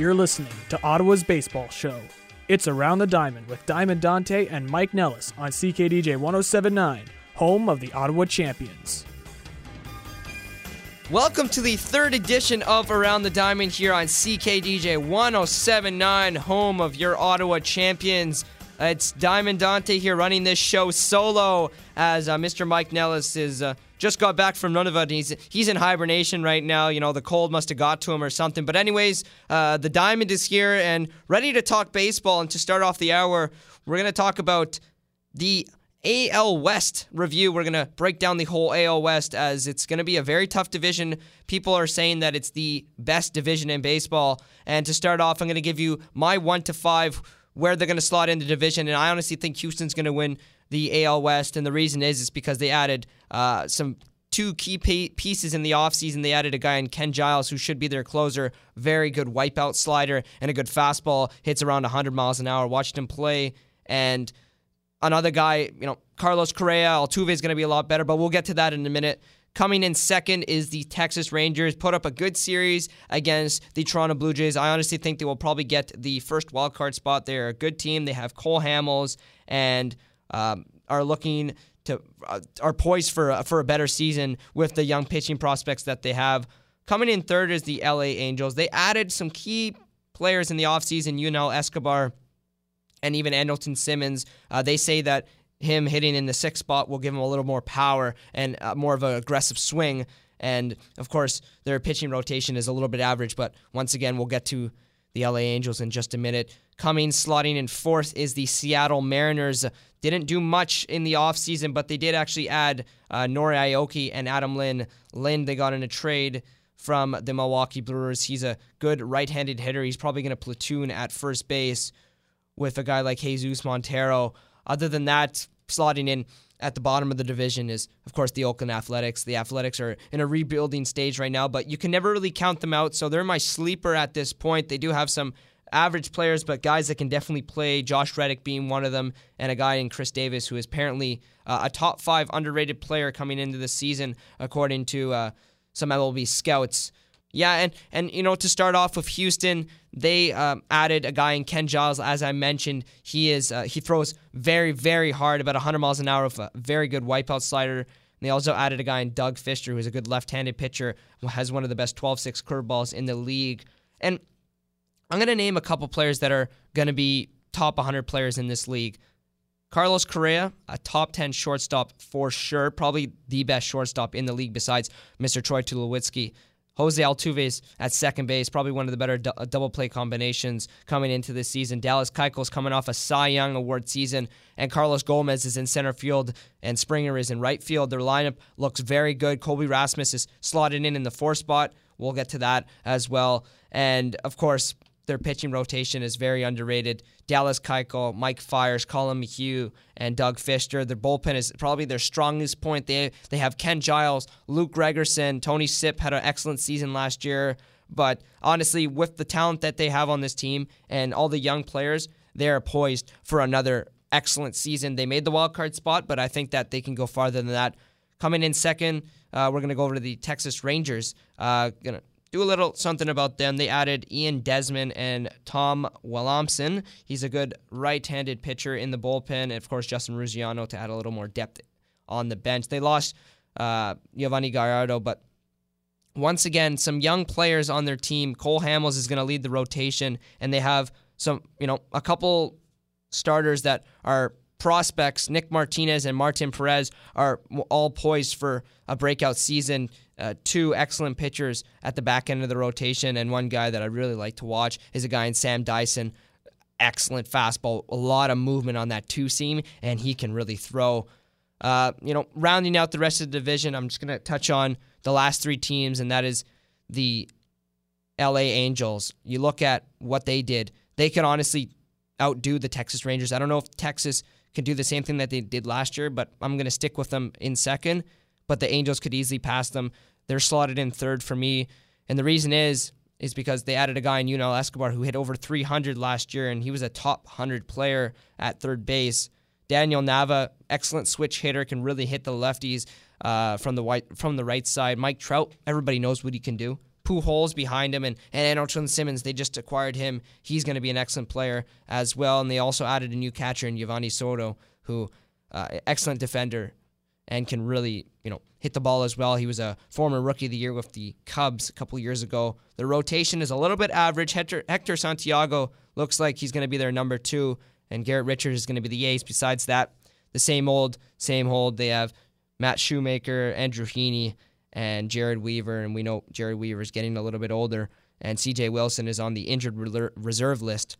You're listening to Ottawa's Baseball Show. It's Around the Diamond with Diamond Dante and Mike Nellis on CKDJ 1079, home of the Ottawa Champions. Welcome to the third edition of Around the Diamond here on CKDJ 1079, home of your Ottawa champions. It's Diamond Dante here running this show solo as uh, Mr. Mike Nellis is uh, just got back from Nunavut. He's he's in hibernation right now. You know the cold must have got to him or something. But anyways, uh, the Diamond is here and ready to talk baseball. And to start off the hour, we're gonna talk about the AL West review. We're going to break down the whole AL West as it's going to be a very tough division. People are saying that it's the best division in baseball. And to start off, I'm going to give you my one to five where they're going to slot in the division. And I honestly think Houston's going to win the AL West. And the reason is is because they added uh, some two key pieces in the offseason. They added a guy in Ken Giles who should be their closer. Very good wipeout slider and a good fastball. Hits around 100 miles an hour. Watched him play. And another guy, you know, Carlos Correa, Altuve is going to be a lot better, but we'll get to that in a minute. Coming in second is the Texas Rangers. Put up a good series against the Toronto Blue Jays. I honestly think they will probably get the first wild card spot. They're a good team. They have Cole Hamels and um, are looking to uh, are poised for uh, for a better season with the young pitching prospects that they have. Coming in third is the LA Angels. They added some key players in the offseason. Yunel Escobar and even Andrelton Simmons. Uh, they say that him hitting in the sixth spot will give him a little more power and uh, more of an aggressive swing. And of course, their pitching rotation is a little bit average, but once again, we'll get to the LA Angels in just a minute. Coming slotting in fourth is the Seattle Mariners. Didn't do much in the offseason, but they did actually add uh, Nori Aoki and Adam Lind. Lind, they got in a trade from the Milwaukee Brewers. He's a good right handed hitter. He's probably going to platoon at first base with a guy like Jesus Montero. Other than that, slotting in at the bottom of the division is, of course, the Oakland Athletics. The Athletics are in a rebuilding stage right now, but you can never really count them out. So they're my sleeper at this point. They do have some average players, but guys that can definitely play. Josh Reddick being one of them, and a guy in Khris Davis who is apparently uh, a top five underrated player coming into the season, according to uh, some MLB scouts. Yeah, and and you know to start off with Houston, they um, added a guy in Ken Giles. As I mentioned, he is uh, he throws very very hard, about 100 miles an hour with a very good wipeout slider. And they also added a guy in Doug Fister, who is a good left-handed pitcher, has one of the best 12-6 curveballs in the league. And I'm gonna name a couple players that are gonna be top 100 players in this league. Carlos Correa, a top 10 shortstop for sure, probably the best shortstop in the league besides Mr. Troy Tulowitzki. Jose Altuve's at second base, probably one of the better uh, double play combinations coming into this season. Dallas Keuchel's coming off a Cy Young Award season, and Carlos Gomez is in center field, and Springer is in right field. Their lineup looks very good. Colby Rasmus is slotted in in the four spot. We'll get to that as well. And of course, their pitching rotation is very underrated. Dallas Keuchel, Mike Fiers, Collin McHugh, and Doug Fister. Their bullpen is probably their strongest point. They they have Ken Giles, Luke Gregerson, Tony Sipp had an excellent season last year. But honestly, with the talent that they have on this team and all the young players, they are poised for another excellent season. They made the wild card spot, but I think that they can go farther than that. Coming in second, uh, we're going to go over to the Texas Rangers. Uh, gonna do a little something about them. They added Ian Desmond and Tom Wilhelmsen. He's a good right-handed pitcher in the bullpen, and of course Justin Ruggiano to add a little more depth on the bench. They lost uh, Yovani Gallardo, but once again, some young players on their team. Cole Hamels is going to lead the rotation, and they have some, you know, a couple starters that are prospects. Nick Martinez and Martin Perez are all poised for a breakout season uh, two excellent pitchers at the back end of the rotation, and one guy that I really like to watch is a guy in Sam Dyson. Excellent fastball, a lot of movement on that two seam, and he can really throw. Uh, you know, rounding out the rest of the division, I'm just going to touch on the last three teams, and that is the LA Angels. You look at what they did, they can honestly outdo the Texas Rangers. I don't know if Texas can do the same thing that they did last year, but I'm going to stick with them in second. But the Angels could easily pass them. They're slotted in third for me. And the reason is is because they added a guy in Yunel Escobar who hit over 300 last year, and he was a top 100 player at third base. Daniel Nava, excellent switch hitter, can really hit the lefties uh, from the white from the right side. Mike Trout, everybody knows what he can do. Pujols behind him, and and Andrelton Simmons. They just acquired him. He's going to be an excellent player as well. And they also added a new catcher in Geovany Soto, who uh, excellent defender and can really you know hit the ball as well. He was a former rookie of the year with the Cubs a couple years ago. The rotation is a little bit average. Hector, Hector Santiago looks like he's going to be their number two, and Garrett Richards is going to be the ace. Besides that, the same old, same old. They have Matt Shoemaker, Andrew Heaney, and Jered Weaver, and we know Jered Weaver is getting a little bit older, and C.J. Wilson is on the injured reserve list.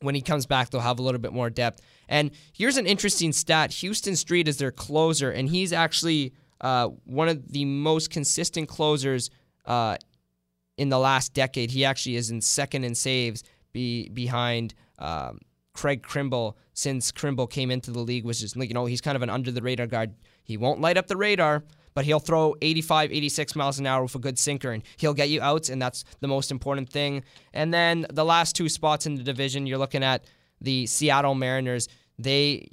When he comes back, they'll have a little bit more depth. And here's an interesting stat: Huston Street is their closer, and he's actually uh, one of the most consistent closers uh, in the last decade. He actually is in second in saves be, behind um, Craig Kimbrel since Kimbrel came into the league. Was just you know he's kind of an under the radar guard. He won't light up the radar, but he'll throw 85, 86 miles an hour with a good sinker, and he'll get you outs, and that's the most important thing. And then the last two spots in the division, you're looking at the Seattle Mariners. They,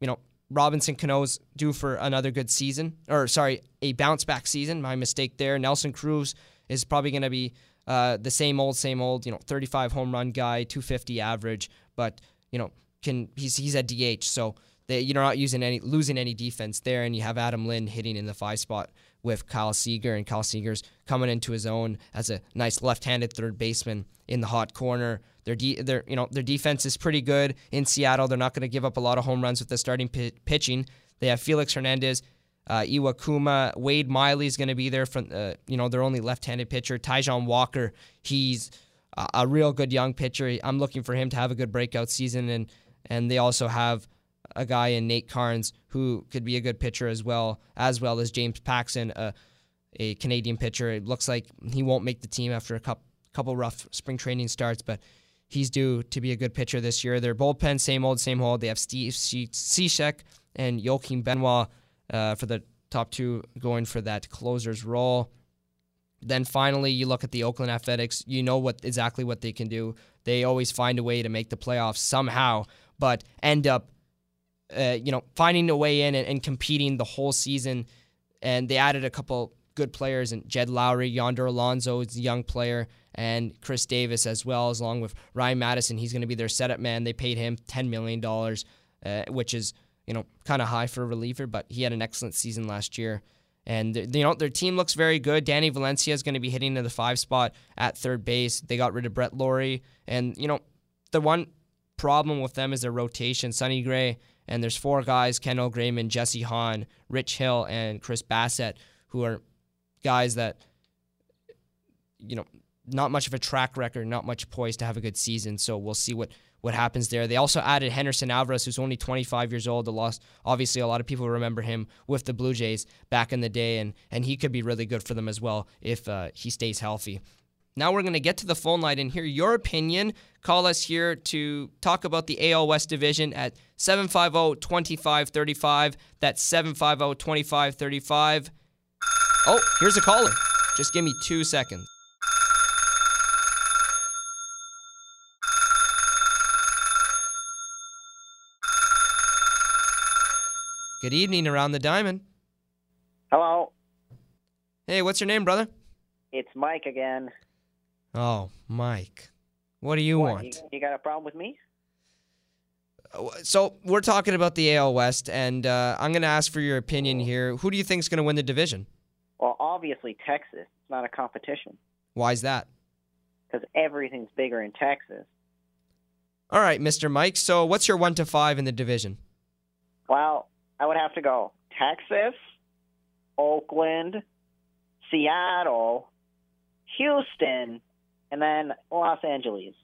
you know, Robinson Cano's due for another good season, or sorry, a bounce back season. My mistake there. Nelson Cruz is probably going to be uh, the same old, same old. You know, 35 home run guy, 250 average, but you know, can he's he's at DH, so they, you're not using any losing any defense there, and you have Adam Lind hitting in the five spot with Kyle Seager, and Kyle Seager's coming into his own as a nice left-handed third baseman in the hot corner. Their de- their you know their defense is pretty good in Seattle. They're not going to give up a lot of home runs with the starting p- pitching. They have Felix Hernandez, uh, Iwakuma, Wade Miley is going to be there from uh, you know their only left-handed pitcher. Taijuan Walker, he's a, a real good young pitcher. I'm looking for him to have a good breakout season, and and they also have a guy in Nate Karns who could be a good pitcher as well, as well as James Paxton, a, a Canadian pitcher. It looks like he won't make the team after a couple couple rough spring training starts, but he's due to be a good pitcher this year. Their bullpen, same old, same old. They have Steve Cishek and Joakim Benoit uh, for the top two going for that closer's role. Then finally, you look at the Oakland Athletics. You know what exactly what they can do. They always find a way to make the playoffs somehow, but end up, uh, you know, finding a way in and, and competing the whole season. And they added a couple good players, and Jed Lowrie, Yonder Alonso is a young player, and Khris Davis as well, as along with Ryan Madson. He's going to be their setup man. They paid him $10 million, uh, which is, you know, kind of high for a reliever, but he had an excellent season last year. And you know their team looks very good. Danny Valencia is going to be hitting to the five spot at third base. They got rid of Brett Lawrie, and you know the one problem with them is their rotation. Sonny Gray and there's four guys: Kendall Graveman, Jesse Hahn, Rich Hill, and Chris Bassitt, who are guys that you know not much of a track record, not much poised to have a good season. So we'll see what what happens there. They also added Henderson Alvarez, who's only 25 years old. The lost, obviously, a lot of people remember him with the Blue Jays back in the day, and and he could be really good for them as well if uh, he stays healthy. Now we're going to get to the phone line and hear your opinion. Call us here to talk about the AL West division at 750-2535. That's 750-2535. Oh, here's a caller. Just give me two seconds. Good evening around the diamond. Hello. Hey, what's your name, brother? It's Mike again. Oh, Mike. What do you what, want? You, you, got a problem with me? Uh, so we're talking about the AL West, and uh, I'm going to ask for your opinion here. Who do you think is going to win the division? Well, obviously Texas. It's not a competition. Why is that? Because everything's bigger in Texas. All right, Mr. Mike. So what's your one to five in the division? Well, I would have to go Texas, Oakland, Seattle, Houston, and then Los Angeles.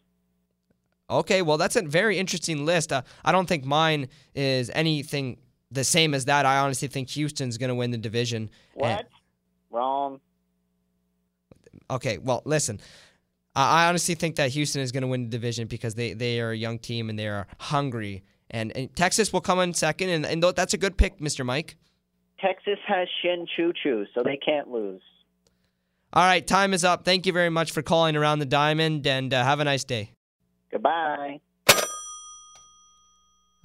Okay, well, that's a very interesting list. Uh, I don't think mine is anything the same as that. I honestly think Houston's going to win the division. What? And... Wrong. Okay, well, listen. I honestly think that Houston is going to win the division because they, they are a young team and they are hungry and, and Texas will come in second, and, and that's a good pick, Mr. Mike. Texas has Shin Choo Choo, so they can't lose. All right, time is up. Thank you very much for calling around the diamond, and uh, have a nice day. Goodbye.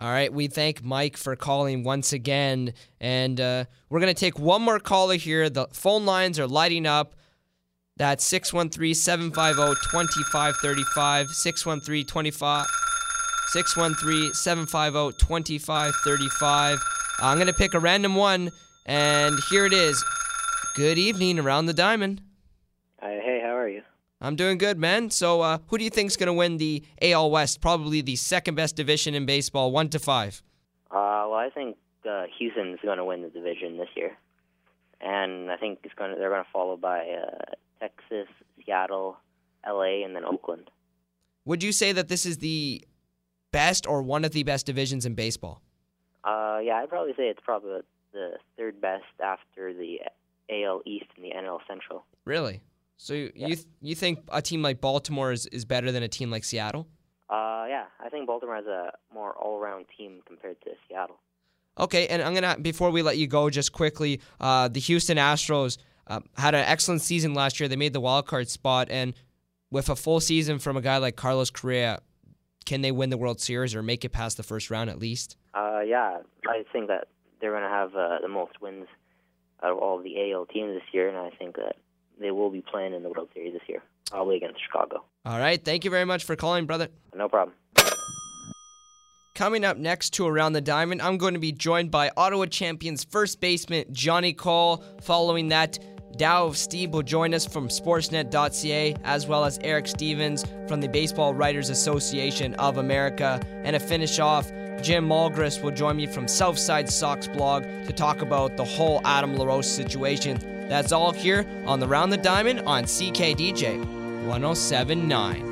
All right, we thank Mike for calling once again, and uh, we're going to take one more caller here. The phone lines are lighting up. That's 613 750 2535. 613 25. 613 750 2535. I'm going to pick a random one, and here it is. Good evening around the diamond. Uh, hey, how are you? I'm doing good, man. So, uh, who do you think's going to win the AL West? Probably the second best division in baseball, one to five. Uh, well, I think uh, Houston's going to win the division this year, and I think it's going to, they're going to follow by uh, Texas, Seattle, L.A., and then Oakland. Would you say that this is the best or one of the best divisions in baseball? Uh, yeah, I'd probably say it's probably the third best after the AL East and the NL Central. Really? So you Yeah. you, th- you think a team like Baltimore is, is better than a team like Seattle? Uh, yeah, I think Baltimore has a more all-around team compared to Seattle. Okay, and I'm gonna before we let you go, just quickly, uh, the Houston Astros uh, had an excellent season last year. They made the wild card spot, and with a full season from a guy like Carlos Correa, can they win the World Series or make it past the first round at least? Uh, yeah, I think that they're going to have uh, the most wins out of all the AL teams this year, and I think that they will be playing in the World Series this year, probably against Chicago. All right, thank you very much for calling, brother. No problem. Coming up next to Around the Diamond, I'm going to be joined by Ottawa champions first baseman Johnny Cole. Following that, Dow of Steve will join us from Sportsnet.ca, as well as Eric Stevens from the Baseball Writers Association of America. And to finish off, Jim Malgris will join me from Southside Sox blog to talk about the whole Adam LaRoche situation. That's all here on the Round the Diamond on CKDJ 1079.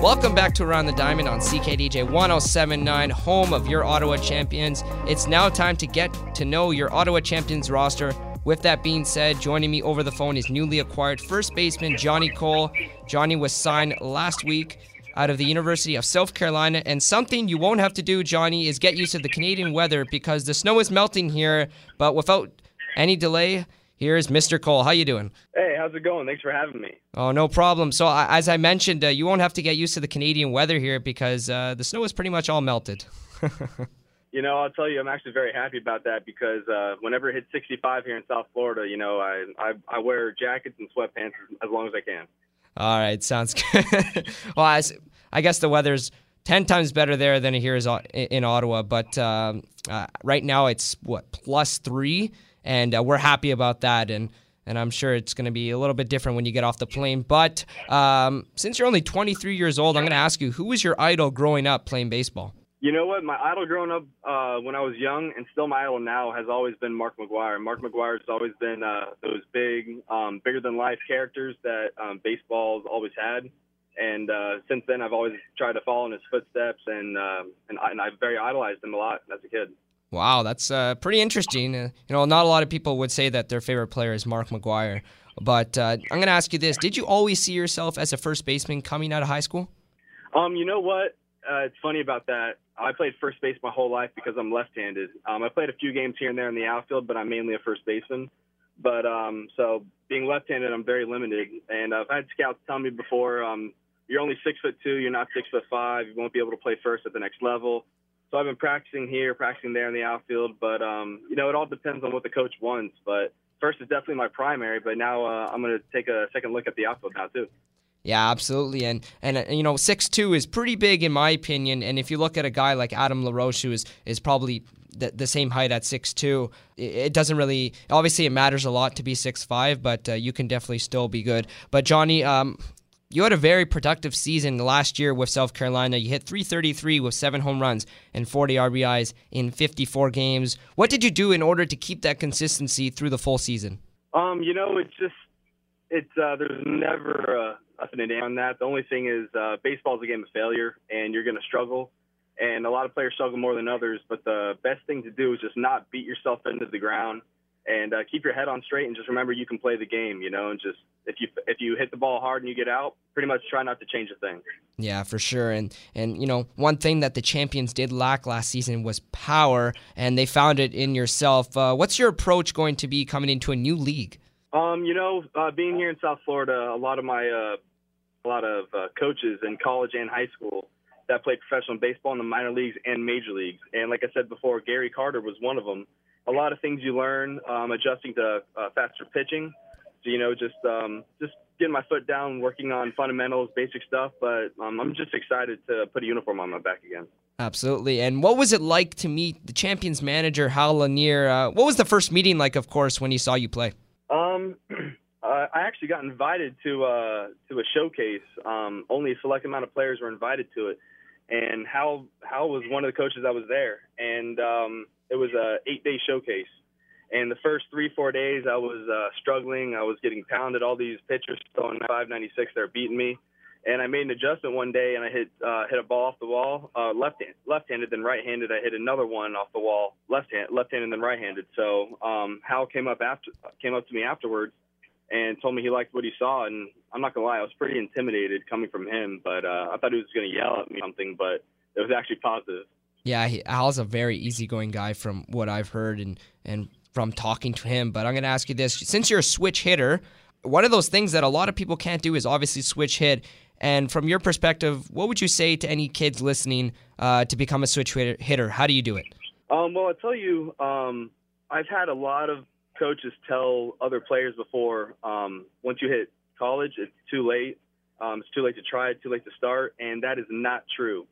Welcome back to Around the Diamond on CKDJ 1079, home of your Ottawa champions. It's now time to get to know your Ottawa champions roster. With that being said, joining me over the phone is newly acquired first baseman Johnny Cole. Johnny was signed last week out of the University of South Carolina, and something you won't have to do, Johnny, is get used to the Canadian weather because the snow is melting here. But without any delay, here's Mr. Cole. How you doing? Hey, how's it going? Thanks for having me. Oh, no problem. So, uh, as I mentioned, uh, you won't have to get used to the Canadian weather here because uh, the snow is pretty much all melted. You know, I'll tell you, I'm actually very happy about that because uh, whenever it hits 65 here in South Florida, you know, I I, I wear jackets and sweatpants as, long as I can. all right, sounds good. well, I, I guess the weather's 10 times better there than here is in Ottawa, but um, uh, right now it's what, plus three, and uh, we're happy about that. And and I'm sure it's going to be a little bit different when you get off the plane. But um, since you're only 23 years old, I'm going to ask you who was your idol growing up playing baseball? You know what? My idol growing up uh, when I was young, and still my idol now, has always been Mark McGwire. Mark McGwire has always been uh, those big, um, bigger than life characters that um, baseball's always had. And uh, since then, I've always tried to follow in his footsteps, and uh, and, I, and I've very idolized him a lot as a kid. Wow, that's uh, pretty interesting. Uh, you know, not a lot of people would say that their favorite player is Mark McGwire. But uh, I'm going to ask you this: Did you always see yourself as a first baseman coming out of high school? Um, you know what? Uh, it's funny about that. I played first base my whole life because I'm left-handed. Um, I played a few games here and there in the outfield, but I'm mainly a first baseman. But um, so being left-handed, I'm very limited. And I've had scouts tell me before, um, you're only six foot two, you're not six foot five, you won't be able to play first at the next level. So I've been practicing here, practicing there in the outfield. But um, you know, it all depends on what the coach wants. But first is definitely my primary. But now uh, I'm going to take a second look at the outfield now too. Yeah, absolutely. And and uh, you know, six two is pretty big in my opinion. And if you look at a guy like Adam LaRoche, who is is probably the, the same height at six two, it, doesn't really. Obviously, it matters a lot to be six five, but uh, you can definitely still be good. But Johnny, um. You had a very productive season last year with South Carolina. You hit 333 with seven home runs and 40 RBIs in 54 games. What did you do in order to keep that consistency through the full season? Um, you know, it's just it's uh, there's never uh, up and down on that. The only thing is uh, baseball is a game of failure, and you're going to struggle. And a lot of players struggle more than others. But the best thing to do is just not beat yourself into the ground and uh, keep your head on straight and just remember you can play the game, you know, and just if you if you hit the ball hard and you get out, pretty much try not to change a thing. Yeah, for sure. And and you know, one thing that the champions did lack last season was power, and they found it in yourself. Uh, what's your approach going to be coming into a new league? Um, you know, uh, being here in South Florida, a lot of my uh, a lot of uh, coaches in college and high school that played professional baseball in the minor leagues and major leagues. And like I said before, Gary Carter was one of them. A lot of things you learn um, adjusting to uh, faster pitching. So you know, just um, just getting my foot down, working on fundamentals, basic stuff. But um, I'm just excited to put a uniform on my back again. Absolutely. And what was it like to meet the champions manager, Hal Lanier? Uh, what was the first meeting like, of course, when he saw you play? Um, uh, I actually got invited to uh, to a showcase. Um, only a select amount of players were invited to it, and Hal Hal was one of the coaches that was there, and um, it was a eight day showcase. And the first three four days, I was uh, struggling. I was getting pounded. All these pitchers throwing 596, they're beating me. And I made an adjustment one day, and I hit uh, hit a ball off the wall, uh, left left handed, then right handed. I hit another one off the wall, left hand left handed, then right handed. So um, Hal came up after came up to me afterwards and told me he liked what he saw. And I'm not gonna lie, I was pretty intimidated coming from him, but uh, I thought he was gonna yell at me something, but it was actually positive. Yeah, he, Hal's a very easygoing guy from what I've heard and and from talking to him. But I'm gonna ask you this: since you're a switch hitter, one of those things that a lot of people can't do is obviously switch hit. And from your perspective, what would you say to any kids listening uh, to become a switch hitter? How do you do it? Um, well, I tell you, um, I've had a lot of coaches tell other players before, um, once you hit college, it's too late. Um, it's too late to try, too late to start, and that is not true.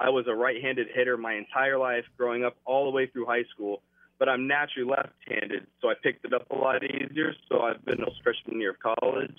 I was a right-handed hitter my entire life, growing up all the way through high school, but I'm naturally left-handed, so I picked it up a lot easier. So I've been a freshman year of college.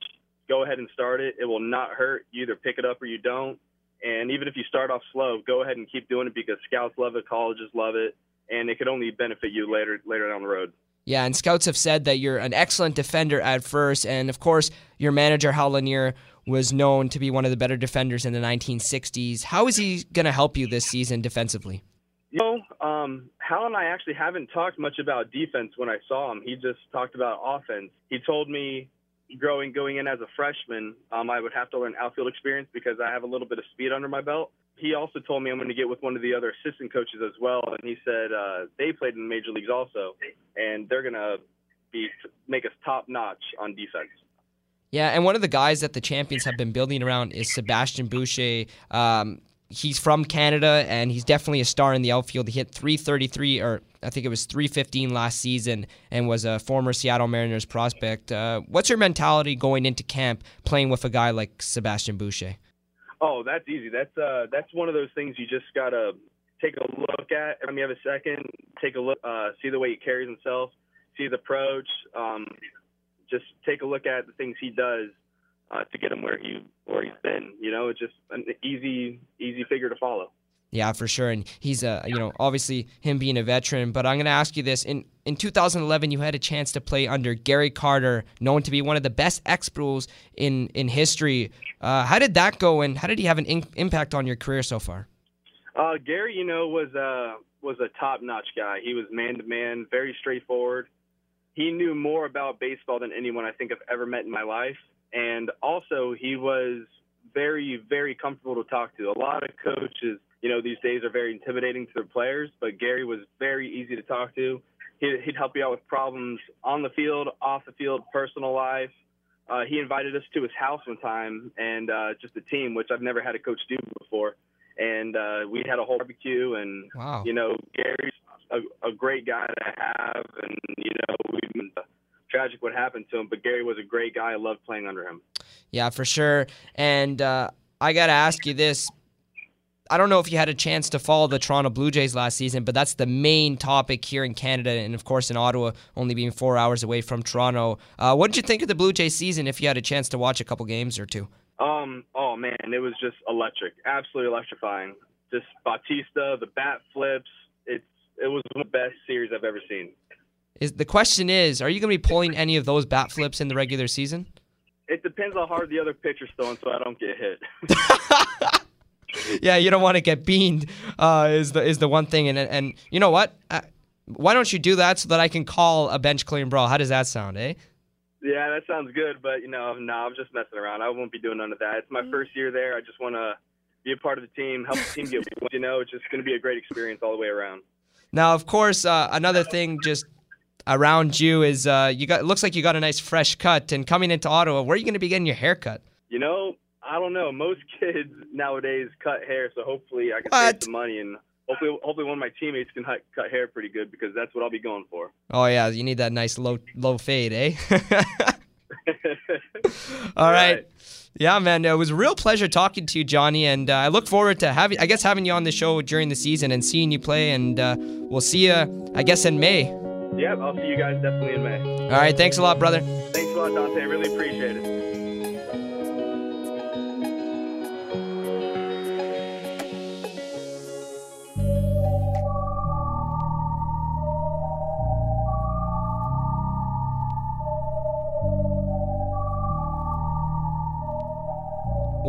Go ahead and start it. It will not hurt. You either pick it up or you don't. And even if you start off slow, go ahead and keep doing it because scouts love it, colleges love it, and it could only benefit you later later down the road. Yeah, and scouts have said that you're an excellent defender at first, and of course, your manager Hal Lanier was known to be one of the better defenders in the 1960s. How is he going to help you this season defensively? You know, um, Hal and I actually haven't talked much about defense when I saw him. He just talked about offense. He told me growing going in as a freshman, um, I would have to learn outfield experience because I have a little bit of speed under my belt he also told me I'm going to get with one of the other assistant coaches as well, and he said uh, they played in the major leagues also, and they're going to be make us top notch on defense. Yeah, and one of the guys that the champions have been building around is Sebastian Boucher. Um, he's from Canada, and he's definitely a star in the outfield. He hit 333, or I think it was 315 last season, and was a former Seattle Mariners prospect. Uh, what's your mentality going into camp playing with a guy like Sebastian Boucher? Oh, that's easy. That's uh, that's one of those things you just gotta take a look at. Every time you have a second, take a look, uh, see the way he carries himself, see the approach. Um, just take a look at the things he does uh, to get him where he where he's been. You know, it's just an easy easy figure to follow. Yeah, for sure. And he's a, you know, obviously him being a veteran. But I'm going to ask you this: in in 2011, you had a chance to play under Gary Carter, known to be one of the best expos in in history. Uh, how did that go, and how did he have an in- impact on your career so far? Uh, Gary, you know, was uh, was a top notch guy. He was man to man, very straightforward. He knew more about baseball than anyone I think I've ever met in my life, and also he was very very comfortable to talk to. A lot of coaches you know, these days are very intimidating to their players, but Gary was very easy to talk to. He'd, help you out with problems on the field, off the field, personal life. Uh, he invited us to his house one time and uh, just a team, which I've never had a coach do before. And uh, we had a whole barbecue, and wow. you know, Gary's a, a great guy to have, and you know, we tragic what happened to him, but Gary was a great guy. I loved playing under him. Yeah, for sure. And uh, I got to ask you this I don't know if you had a chance to follow the Toronto Blue Jays last season, but that's the main topic here in Canada, and of course in Ottawa, only being four hours away from Toronto. Uh, what did you think of the Blue Jays season? If you had a chance to watch a couple games or two. Um. Oh man, it was just electric, absolutely electrifying. Just Bautista, the bat flips. It's it was the best series I've ever seen. Is the question is, are you going to be pulling any of those bat flips in the regular season? It depends how hard the other pitcher's throwing, so I don't get hit. yeah, you don't want to get beaned. Uh, is the is the one thing, and and you know what? Uh, Why don't you do that so that I can call a bench clearing brawl? How does that sound, eh? Yeah, that sounds good, but you know, no, I'm just messing around. I won't be doing none of that. It's my first year there. I just want to be a part of the team, help the team get. You know, it's just going to be a great experience all the way around. Now, of course, uh, another thing just around you is uh, you got. It looks like you got a nice fresh cut. And coming into Ottawa, where are you going to be getting your hair cut? You know, I don't know. Most kids nowadays cut hair, so hopefully I can What? save some money and hopefully, hopefully one of my teammates can cut, cut hair pretty good because that's what I'll be going for. Oh yeah, you need that nice low low fade, eh? All right. Yeah, man, it was a real pleasure talking to you, Johnny, and uh, I look forward to having, I guess, having you on the show during the season and seeing you play. And uh, we'll see you, I guess, in May. Yep, I'll see you guys definitely in May. All right, thanks a lot, brother. Thanks a lot, Dante. I really appreciate it.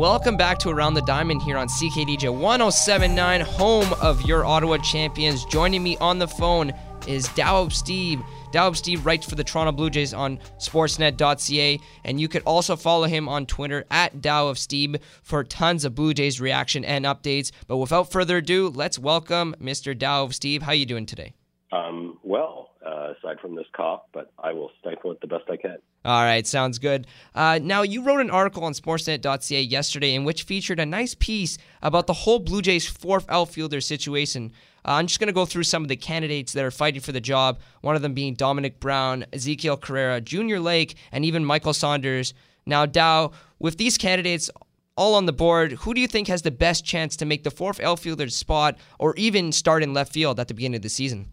Welcome back to Around the Diamond here on CKDJ 1079, home of your Ottawa champions. Joining me on the phone is Dow Steve. Dow Steve writes for the Toronto Blue Jays on sportsnet.ca, and you could also follow him on Twitter at Dow of Steve for tons of Blue Jays reaction and updates. But without further ado, let's welcome Mr. Dow of Steve. How are you doing today? Um, well, uh, aside from this cough, but I will stifle it the best I can. All right, sounds good. Uh, now, you wrote an article on Sportsnet.ca yesterday in which featured a nice piece about the whole Blue Jays fourth outfielder situation. Uh, I'm just going to go through some of the candidates that are fighting for the job, one of them being Domonic Brown, Ezequiel Carrera, Junior Lake, and even Michael Saunders. Now, Dow, with these candidates all on the board, who do you think has the best chance to make the fourth outfielder spot or even start in left field at the beginning of the season?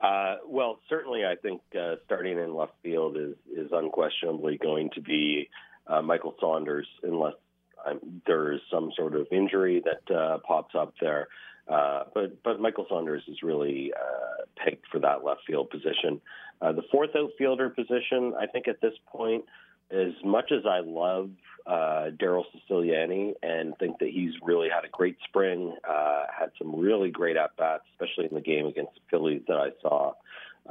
Uh, well, certainly, I think uh, starting in left field is is unquestionably going to be uh, Michael Saunders, unless um, there is some sort of injury that uh, pops up there. Uh, but but Michael Saunders is really uh, pegged for that left field position. Uh, the fourth outfielder position, I think, at this point, as much as I love uh, Darrell Ceciliani and think that he's really had a great spring, uh, had some really great at bats, especially in the game against the Phillies that I saw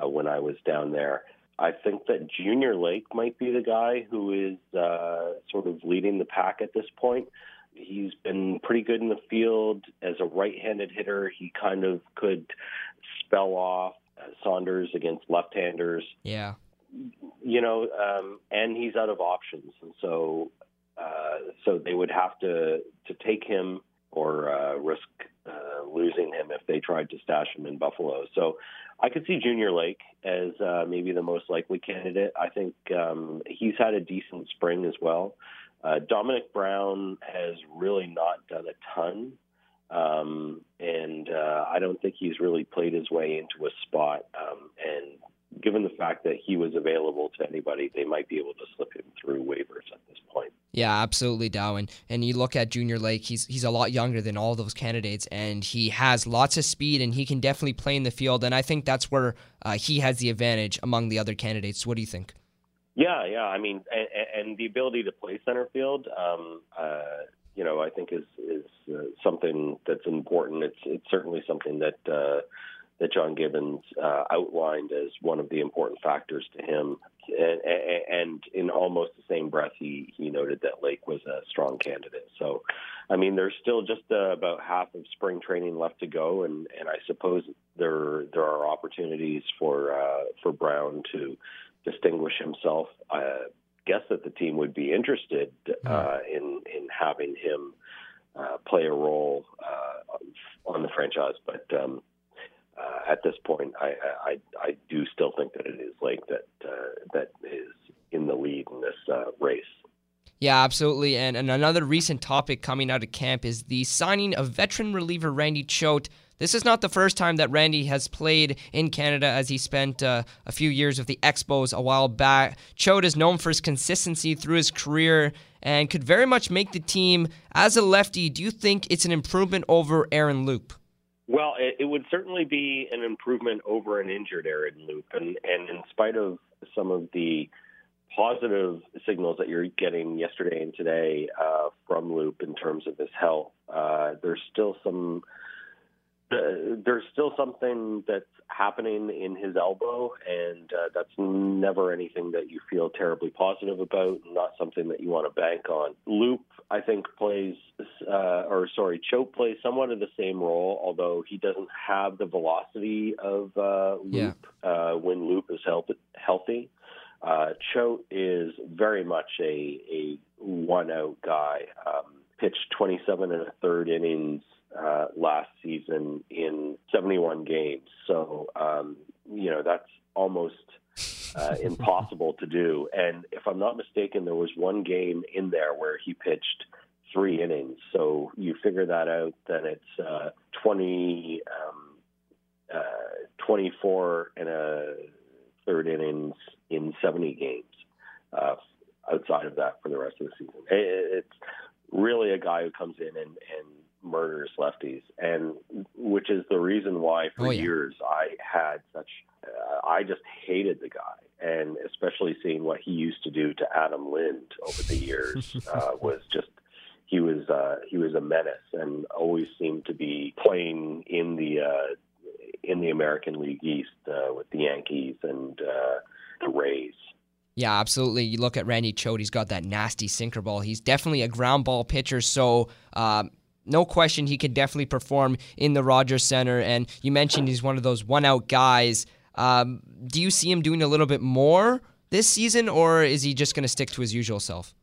uh, when I was down there. I think that Junior Lake might be the guy who is uh, sort of leading the pack at this point. He's been pretty good in the field as a right-handed hitter. He kind of could spell off Saunders against left-handers Yeah. You know, um, and he's out of options, and so uh, so they would have to to take him or uh, risk uh, losing him if they tried to stash him in Buffalo. So I could see Junior Lake as uh, maybe the most likely candidate. I think um, he's had a decent spring as well. Uh, Domonic Brown has really not done a ton. Um, and uh, I don't think he's really played his way into a spot. Um, and given the fact that he was available to anybody, they might be able to slip him through waivers at this point. Yeah, absolutely, Darwin. And you look at Junior Lake; he's he's a lot younger than all those candidates, and he has lots of speed, and he can definitely play in the field. And I think that's where uh, he has the advantage among the other candidates. What do you think? Yeah, yeah. I mean, and, and the ability to play center field, um, uh, you know, I think is is uh, something that's important. It's it's certainly something that uh, that John Gibbons uh, outlined as one of the important factors to him. And, and in almost the same breath, he he noted that Lake was a strong candidate. So, I mean, there's still just uh, about half of spring training left to go, and, and I suppose there there are opportunities for uh, for Brown to distinguish himself. I guess that the team would be interested uh, in in having him uh, play a role uh, on the franchise, but um, uh, at this point, I, I I do still think that it is Lake that uh, that is in the lead in this uh, race. Yeah, absolutely. And, and another recent topic coming out of camp is the signing of veteran reliever Randy Choate. This is not the first time that Randy has played in Canada as he spent uh, a few years with the Expos a while back. Choate is known for his consistency through his career and could very much make the team. As a lefty, do you think it's an improvement over Aaron Loup? Well, it, it would certainly be an improvement over an injured Aaron Loup, and and in spite of some of the positive signals that you're getting yesterday and today uh, from Loup in terms of his health, uh, there's still some uh, there's still something that's happening in his elbow, and uh, that's never anything that you feel terribly positive about, not something that you want to bank on. Loup, I think, plays, uh, or sorry, Choate plays somewhat of the same role, although he doesn't have the velocity of uh, Loup Yeah. uh, when Loup is health- healthy. Uh, Choate is very much a, a one out guy. Um, pitched 27 and a third innings uh, last season in 71 games. So, um, you know, that's almost uh, impossible to do. And if I'm not mistaken, there was one game in there where he pitched three innings. So you figure that out, then it's uh, 20, um, uh, 24 and a third innings in 70 games. Uh, outside of that, for the rest of the season, it's really a guy who comes in and, and murders lefties, and which is the reason why for Oh, yeah. years I had such. Uh, I just hated the guy, and especially seeing what he used to do to Adam Lind over the years uh, was just. He was uh, he was a menace, and always seemed to be playing in the uh, in the American League East uh, with the Yankees and uh, the Rays. Yeah, absolutely. You look at Randy Choate, he's got that nasty sinker ball. He's definitely a ground ball pitcher, so um, no question he can definitely perform in the Rogers Center. And you mentioned he's one of those one out guys. Um, do you see him doing a little bit more this season, or is he just going to stick to his usual self?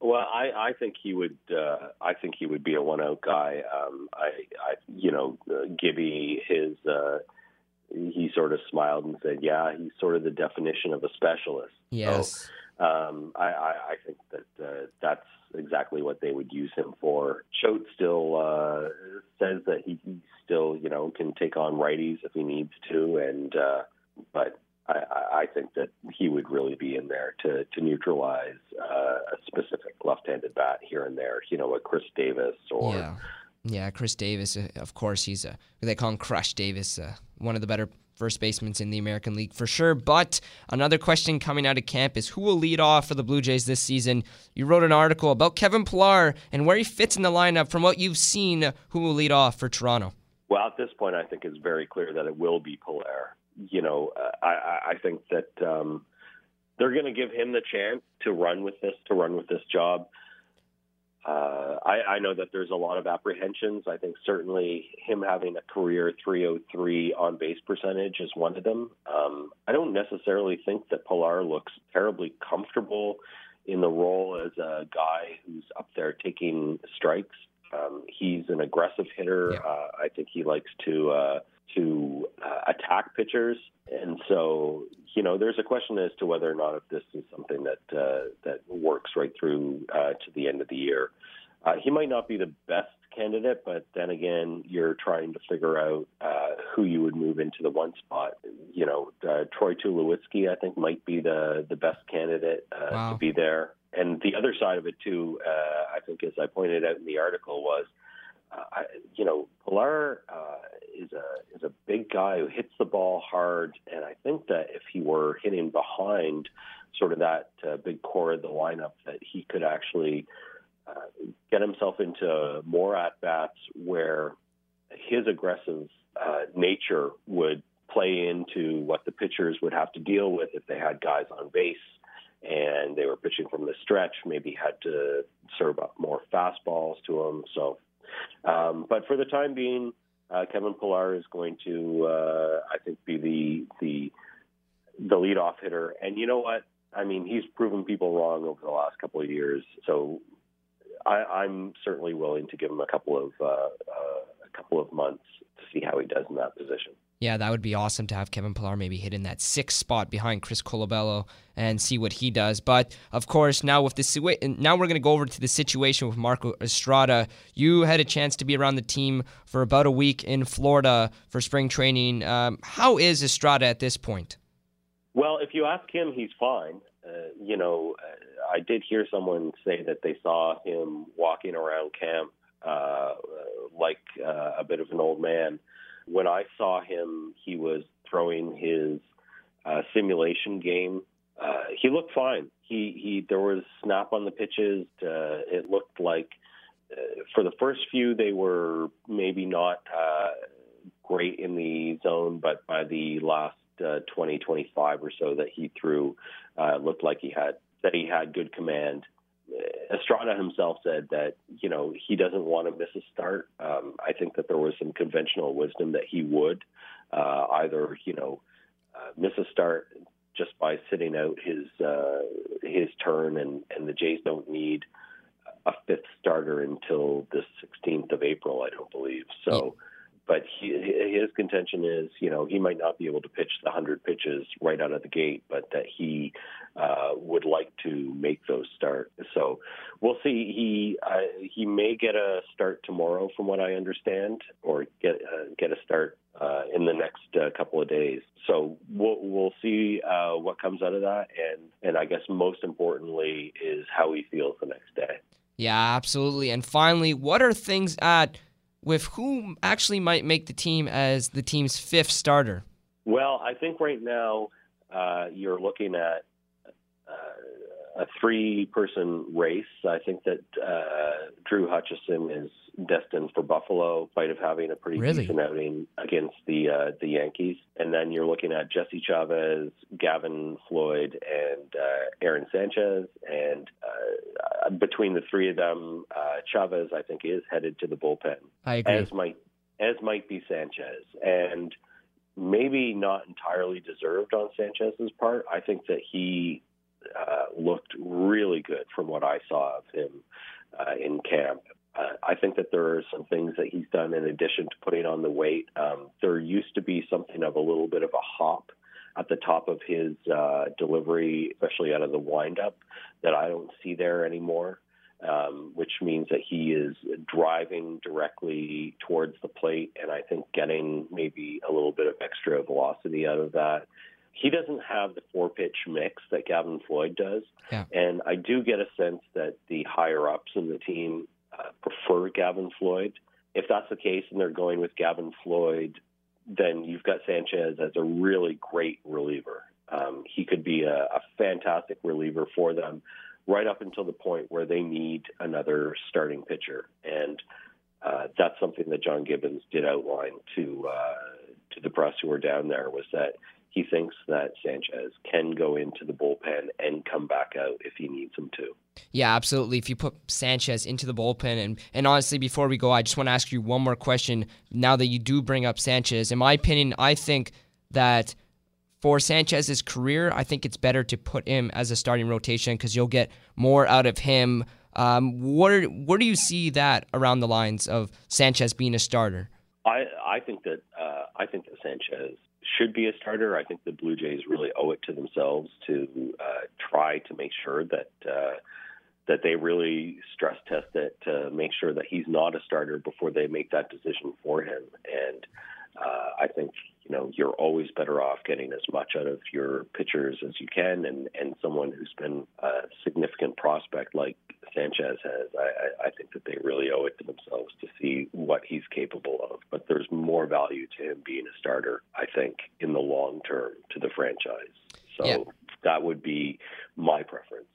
Well, I, I think he would. Uh, I think he would be a one-out guy. Um, I, I, you know, uh, Gibby, his, uh, he sort of smiled and said, "Yeah, he's sort of the definition of a specialist." Yes. Um, I, I, I think that uh, that's exactly what they would use him for. Choate still uh, says that he still, you know, can take on righties if he needs to, and uh, but I, I I think that he would really be in there to to neutralize uh, a specific left-handed bat here and there. You know, a Chris Davis or Yeah. Yeah, Chris Davis, uh, of course, he's a, they call him Crush Davis, uh, one of the better first basemen in the American League for sure. But another question coming out of camp is who will lead off for the Blue Jays this season? You wrote an article about Kevin Pillar and where he fits in the lineup from what you've seen, who will lead off for Toronto? Well, at this point, I think it's very clear that it will be Pillar. You know, uh, I, I- I think that um, they're going to give him the chance to run with this, to run with this job. Uh, I, I know that there's a lot of apprehensions. I think certainly him having a career 303 on base percentage is one of them. Um, I don't necessarily think that Pillar looks terribly comfortable in the role as a guy who's up there taking strikes. Um, he's an aggressive hitter. Yeah. Uh, I think he likes to uh, to uh, attack pitchers, and so you know, there's a question as to whether or not if this is something that uh, that works right through uh, to the end of the year. Uh, he might not be the best candidate, but then again, you're trying to figure out uh, who you would move into the one spot. You know, uh, Troy Tulowitzki, I think, might be the the best candidate uh, Wow. to be there. And the other side of it too, uh, I think, as I pointed out in the article, was uh, I, you know, Pillar uh, is a is a big guy who hits the ball hard, and I think that if he were hitting behind sort of that uh, big core of the lineup, that he could actually uh, get himself into more at bats where his aggressive uh, nature would play into what the pitchers would have to deal with if they had guys on base and they were pitching from the stretch, maybe had to serve up more fastballs to them. So, um, but for the time being, uh, Kevin Pillar is going to, uh, I think, be the the the leadoff hitter. And you know what? I mean, he's proven people wrong over the last couple of years. So, I, I'm certainly willing to give him a couple of uh, uh, a couple of months to see how he does in that position. Yeah, that would be awesome to have Kevin Pillar maybe hit in that sixth spot behind Chris Colabello and see what he does. But of course, now with the now we're going to go over to the situation with Marco Estrada. You had a chance to be around the team for about a week in Florida for spring training. Um, how is Estrada at this point? Well, if you ask him, he's fine. Uh, you know, uh, I did hear someone say that they saw him walking around camp uh, like uh, a bit of an old man. When I saw him, he was throwing his uh, simulation game. Uh, he looked fine. He he. There was snap on the pitches. Uh, it looked like uh, for the first few they were maybe not uh, great in the zone, but by the last uh, 20, 25 or so that he threw, uh, looked like he had that he had good command. Estrada himself said that you know he doesn't want to miss a start. Um, I think that there was some conventional wisdom that he would uh, either you know uh, miss a start just by sitting out his uh, his turn, and and the Jays don't need a fifth starter until the 16th of April, I don't believe. So. Yeah but he, his contention is, you know, he might not be able to pitch the 100 pitches right out of the gate, but that he uh, would like to make those start. So we'll see. He uh, he may get a start tomorrow, from what I understand, or get uh, get a start uh, in the next uh, couple of days. So we'll we'll see uh, what comes out of that, and and I guess most importantly is how he feels the next day. Yeah, absolutely. And finally, what are things at with who actually might make the team as the team's fifth starter? Well, I think right now uh, you're looking at uh, a three person race. I think that uh, Drew Hutchison is destined for Buffalo, spite of having a pretty really? decent outing against the uh, the Yankees. And then you're looking at Jesse Chavez, Gavin Floyd, and uh, Aaron Sanchez. And uh, between the three of them, uh, Chavez, I think, is headed to the bullpen. I agree. As might as might be Sanchez, and maybe not entirely deserved on Sanchez's part. I think that he uh, looked really good from what I saw of him uh, in camp. Uh, I think that there are some things that he's done in addition to putting on the weight. Um, there used to be something of a little bit of a hop at the top of his uh, delivery, especially out of the windup, that I don't see there anymore. Um, which means that he is driving directly towards the plate, and I think getting maybe a little bit of extra velocity out of that. He doesn't have the four pitch mix that Gavin Floyd does, yeah. and I do get a sense that the higher ups in the team uh, prefer Gavin Floyd. If that's the case and they're going with Gavin Floyd, then you've got Sanchez as a really great reliever. Um, he could be a, a fantastic reliever for them right up until the point where they need another starting pitcher. And uh, that's something that John Gibbons did outline to uh, to the press who were down there was that he thinks that Sanchez can go into the bullpen and come back out if he needs him to. Yeah, absolutely. If you put Sanchez into the bullpen, and, and honestly, before we go, I just want to ask you one more question. Now that you do bring up Sanchez, in my opinion, I think that for Sanchez's career, I think it's better to put him as a starting rotation because you'll get more out of him. Um, where where do you see that around the lines of Sanchez being a starter? I I think that uh, I think that Sanchez should be a starter. I think the Blue Jays really owe it to themselves to uh, try to make sure that uh, that they really stress test it to make sure that he's not a starter before they make that decision for him. And uh, I think you know you're always better off getting as much out of your pitchers as you can, and and someone who's been a significant prospect like Sanchez has. I, I think that they really owe it to themselves to see what he's capable of. But there's more value to him being a starter, I think, in the long term to the franchise. So yeah. that would be my preference.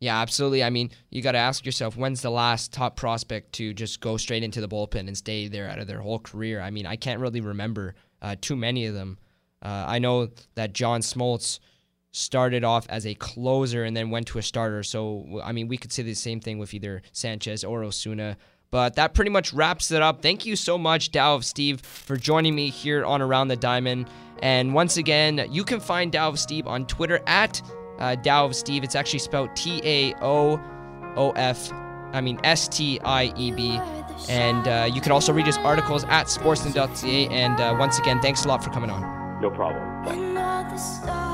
Yeah, absolutely. I mean, you got to ask yourself when's the last top prospect to just go straight into the bullpen and stay there out of their whole career? I mean, I can't really remember uh, too many of them. Uh, I know that John Smoltz started off as a closer and then went to a starter. So, I mean, we could say the same thing with either Sanchez or Osuna. But that pretty much wraps it up. Thank you so much, Tao of Stieb, for joining me here on Around the Diamond. And once again, you can find Tao of Stieb on Twitter at uh, Tao of Stieb. It's actually spelled T A O O F, I mean S T I E B. And uh, you can also read his articles at sportsnet.ca. And uh, once again, thanks a lot for coming on. No problem. Thanks.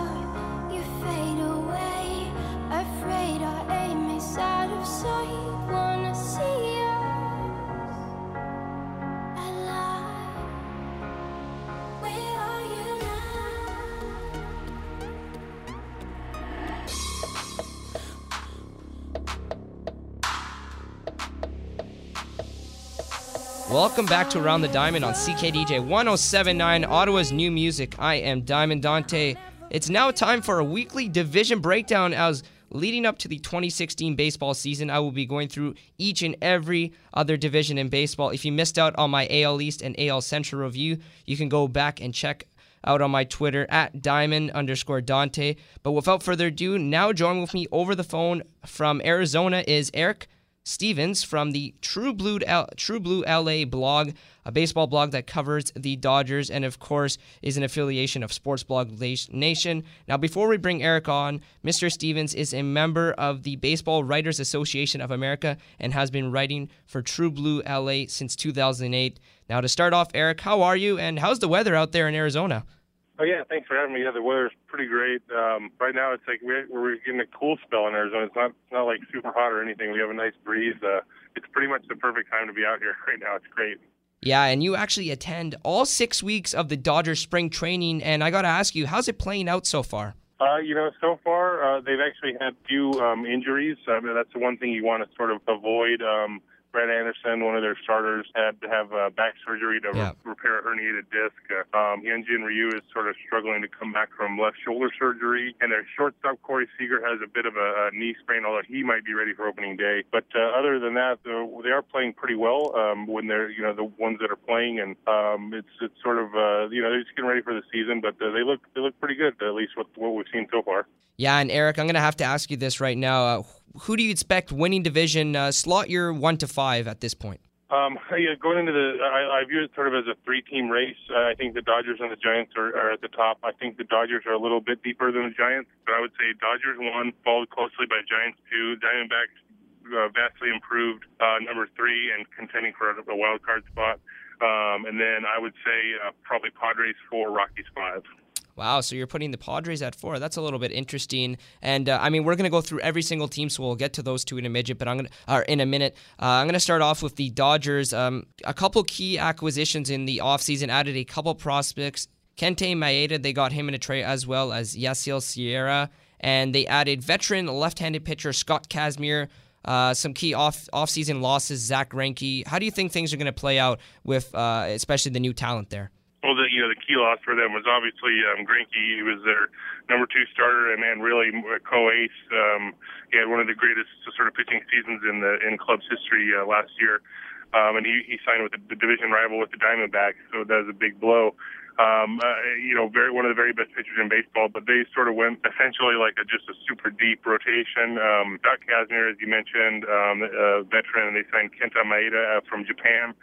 Welcome back to Around the Diamond on CKDJ 1079, Ottawa's new music. I am Diamond Dante. It's now time for a weekly division breakdown as leading up to the 2016 baseball season, I will be going through each and every other division in baseball. If you missed out on my AL East and AL Central review, you can go back and check out on my Twitter at diamond underscore Dante. But without further ado, now join with me over the phone from Arizona is Eric Stevens from the True Blue True Blue LA blog, a baseball blog that covers the Dodgers and of course is an affiliation of Sports Blog Nation. Now before we bring Eric on, Mr. Stevens is a member of the Baseball Writers Association of America and has been writing for True Blue LA since 2008. Now to start off, Eric, how are you and how's the weather out there in Arizona? Oh yeah, thanks for having me. Yeah, the weather's pretty great. Um, right now, it's like we're, we're getting a cool spell in Arizona. It's not it's not like super hot or anything. We have a nice breeze. Uh, it's pretty much the perfect time to be out here right now. It's great. Yeah, and you actually attend all six weeks of the Dodgers spring training, and I got to ask you, how's it playing out so far? Uh, you know, so far uh, they've actually had few um, injuries. I mean, that's the one thing you want to sort of avoid. Um, Brett Anderson, one of their starters, had to have uh, back surgery to Yeah. re- repair a herniated disc. Uh, um, Hyunjin Ryu is sort of struggling to come back from left shoulder surgery, and their shortstop Corey Seager has a bit of a, a knee sprain, although he might be ready for opening day. But uh, other than that, they are playing pretty well um, when they're you know the ones that are playing, and um, it's it's sort of uh, you know they're just getting ready for the season, but uh, they look they look pretty good at least what what we've seen so far. Yeah, and Eric, I'm going to have to ask you this right now. Uh, who do you expect winning division? Uh, slot your one to five at this point. Um, yeah, going into the, I, I view it sort of as a three-team race. Uh, I think the Dodgers and the Giants are, are at the top. I think the Dodgers are a little bit deeper than the Giants, but I would say Dodgers one, followed closely by Giants two, Diamondbacks uh, vastly improved, uh, number three, and contending for a, wild card spot. Um, and then I would say uh, probably Padres four, Rockies five. Wow, so you're putting the Padres at four. That's a little bit interesting. And uh, I mean, we're going to go through every single team, so we'll get to those two in a midget. But I'm going to, or in a minute. Uh, I'm going to start off with the Dodgers. Um, a couple key acquisitions in the offseason added a couple prospects. Kenta Maeda, they got him in a trade as well as Yaisel Sierra, and they added veteran left-handed pitcher Scott Kazmir. Uh, some key off off-season losses, Zack Greinke. How do you think things are going to play out with, uh, especially the new talent there? Well, the you know the key loss for them was obviously um, Greinke. He was their number two starter and, and really co-ace. Um, he had one of the greatest sort of pitching seasons in the in club's history uh, last year, um, and he, he signed with the, the division rival with the Diamondbacks, so that was a big blow. Um, uh, you know, very one of the very best pitchers in baseball, but they sort of went essentially like a, just a super deep rotation. Um, Scott Kazmir, as you mentioned, um, a veteran, and they signed Kenta Maeda uh, from Japan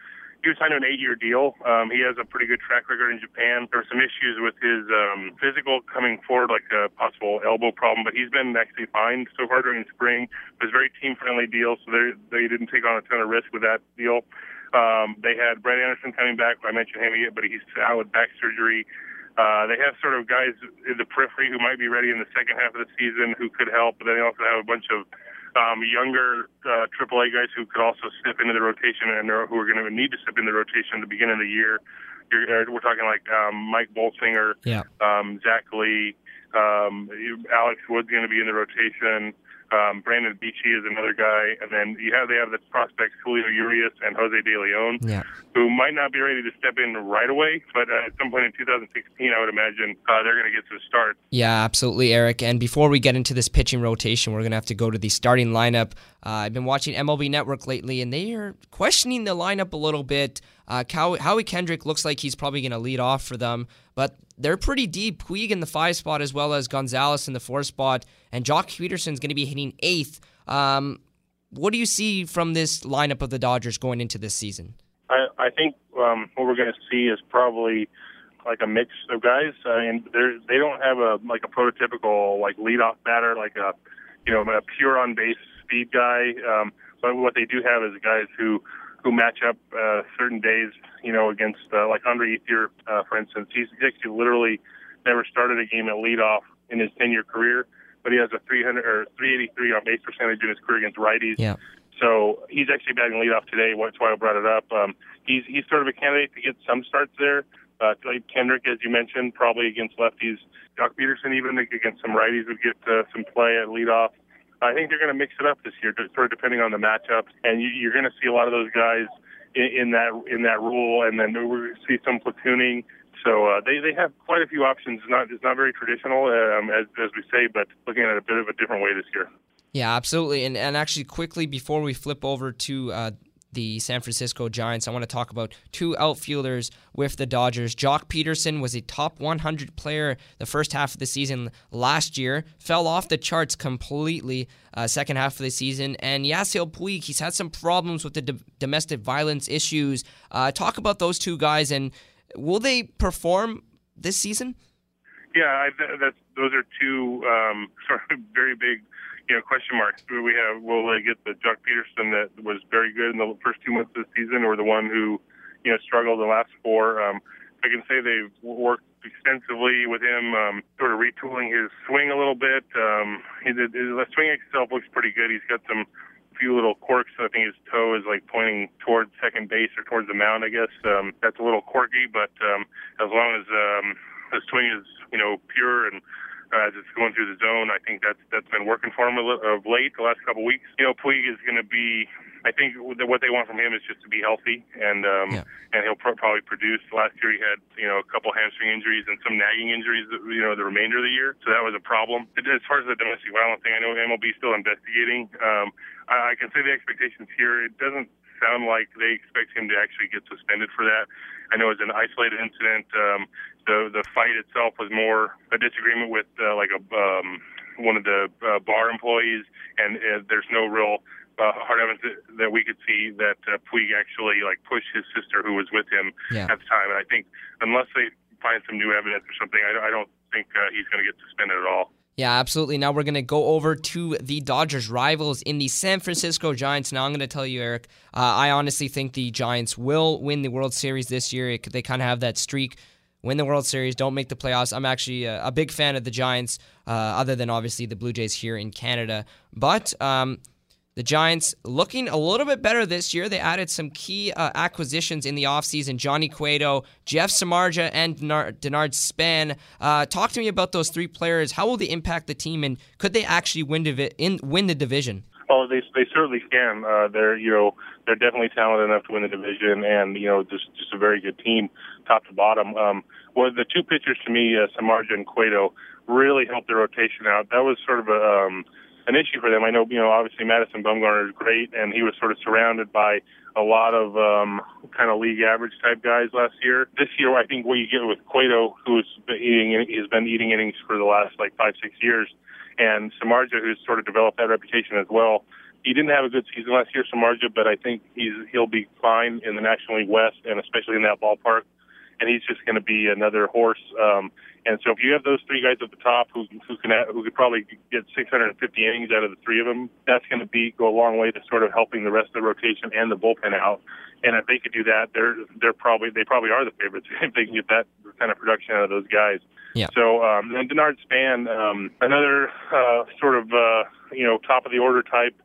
he was signed to an eight-year deal. Um, he has a pretty good track record in Japan. There were some issues with his um, physical coming forward, like a possible elbow problem, but he's been actually fine so far during spring. It was a very team-friendly deal, so they they didn't take on a ton of risk with that deal. Um, they had Brett Anderson coming back. I mentioned him, yet, but he's out with back surgery. Uh, they have sort of guys in the periphery who might be ready in the second half of the season who could help, but then they also have a bunch of um, younger uh, AAA guys who could also step into the rotation and are- who are going to need to step into the rotation at the beginning of the year. You're, uh, we're talking like um, Mike Bolsinger, Yeah. um, Zach Lee, um, Alex Wood's going to be in the rotation. Um, Brandon Beachy is another guy, and then you have they have the prospects Julio Urias and Jose De Leon, Yeah. who might not be ready to step in right away, but uh, at some point in 2016, I would imagine uh, they're going to get some starts. Yeah, absolutely, Eric. And before we get into this pitching rotation, we're going to have to go to the starting lineup. Uh, I've been watching MLB Network lately, and they are questioning the lineup a little bit. Uh, Cow- Howie Kendrick looks like he's probably going to lead off for them, but they're pretty deep. Puig in the five spot, as well as Gonzalez in the four spot, and Joc Pederson's going to be hitting eighth. Um, what do you see from this lineup of the Dodgers going into this season? I, I think um, what we're going to see is probably like a mix of guys, and they're, they don't have a like a prototypical like leadoff batter, like a you know a pure on base speed guy. Um, but what they do have is guys who who match up uh, certain days, you know, against uh, like Andre Ethier, uh, for instance. He's actually literally never started a game at leadoff in his 10 year career, but he has a 300 or 383 on base percentage in his career against righties. Yeah. So he's actually batting leadoff today. That's why I brought it up. Um, he's he's sort of a candidate to get some starts there. Uh, like Kendrick, as you mentioned, probably against lefties. Joc Pederson, even against some righties, would get uh, some play at leadoff. I think they're going to mix it up this year, sort of depending on the matchup, and you, you're going to see a lot of those guys in, in that in that role, and then we're going to see some platooning, So uh, they they have quite a few options. It's not it's not very traditional um, as as we say, but looking at it a bit of a different way this year. Yeah, absolutely. And and actually, quickly before we flip over to uh, the San Francisco Giants, I want to talk about two outfielders with the Dodgers. Joc Pederson was a top 100 player the first half of the season last year, fell off the charts completely uh, second half of the season. And Yasiel Puig, he's had some problems with the d- domestic violence issues. Uh, talk about those two guys, and will they perform this season? Yeah, I, that's those are two um, sort of very big you know, question marks. We have will they get the Joc Pederson that was very good in the first two months of the season, or the one who, you know, struggled the last four? Um, I can say they've worked extensively with him, um, sort of retooling his swing a little bit. Um, his, the swing itself looks pretty good. He's got some few little quirks. I think his toe is like pointing towards second base or towards the mound. I guess um, that's a little quirky, but um, as long as um, the swing is you know pure and uh, as it's going through the zone. I think that's that's been working for him of late the last couple of weeks. You know, Puig is going to be. I think what they want from him is just to be healthy, and um, yeah. and he'll pro- probably produce. Last year he had you know a couple hamstring injuries and some nagging injuries. You know the remainder of the year, so that was a problem. As far as the domestic violence thing, I know MLB is still investigating. Um, I, I can say the expectations here. It doesn't sound like they expect him to actually get suspended for that. I know it was an isolated incident. Um, the the fight itself was more a disagreement with uh, like a um, one of the uh, bar employees, and uh, there's no real uh, hard evidence that we could see that uh, Puig actually like pushed his sister who was with him yeah. at the time. And I think unless they find some new evidence or something, I, I don't think uh, he's going to get suspended at all. Yeah, absolutely. Now we're going to go over to the Dodgers' rivals in the San Francisco Giants. Now I'm going to tell you, Eric, uh, I honestly think the Giants will win the World Series this year. It, they kind of have that streak win the World Series, don't make the playoffs. I'm actually a, a big fan of the Giants, uh, other than obviously the Blue Jays here in Canada. But um, the Giants looking a little bit better this year. They added some key uh, acquisitions in the offseason Johnny Cueto, Jeff Samardzija, and Denard Span. Uh, talk to me about those three players. How will they impact the team, and could they actually win, divi- in, win the division? Oh, they they certainly can. Uh, they're you know they're definitely talented enough to win the division, and you know just just a very good team, top to bottom. Um, well, the two pitchers to me, uh, Samardzija and Cueto, really helped the rotation out. That was sort of a um, an issue for them. I know you know obviously Madison Bumgarner is great, and he was sort of surrounded by a lot of um, kind of league average type guys last year. This year, I think what you get with Cueto, who's been eating has been eating innings for the last like five six years and Samardzija, who's sort of developed that reputation as well. He didn't have a good season last year, Samardzija, but I think he's he'll be fine in the National League West and especially in that ballpark. And he's just going to be another horse. Um, and so if you have those three guys at the top who who can who could probably get 650 innings out of the three of them, that's going to be go a long way to sort of helping the rest of the rotation and the bullpen out. And if they could do that, they're they're probably they probably are the favorites if they can get that kind of production out of those guys. Yeah. So um, then Denard Span, um, another uh, sort of uh, you know top of the order type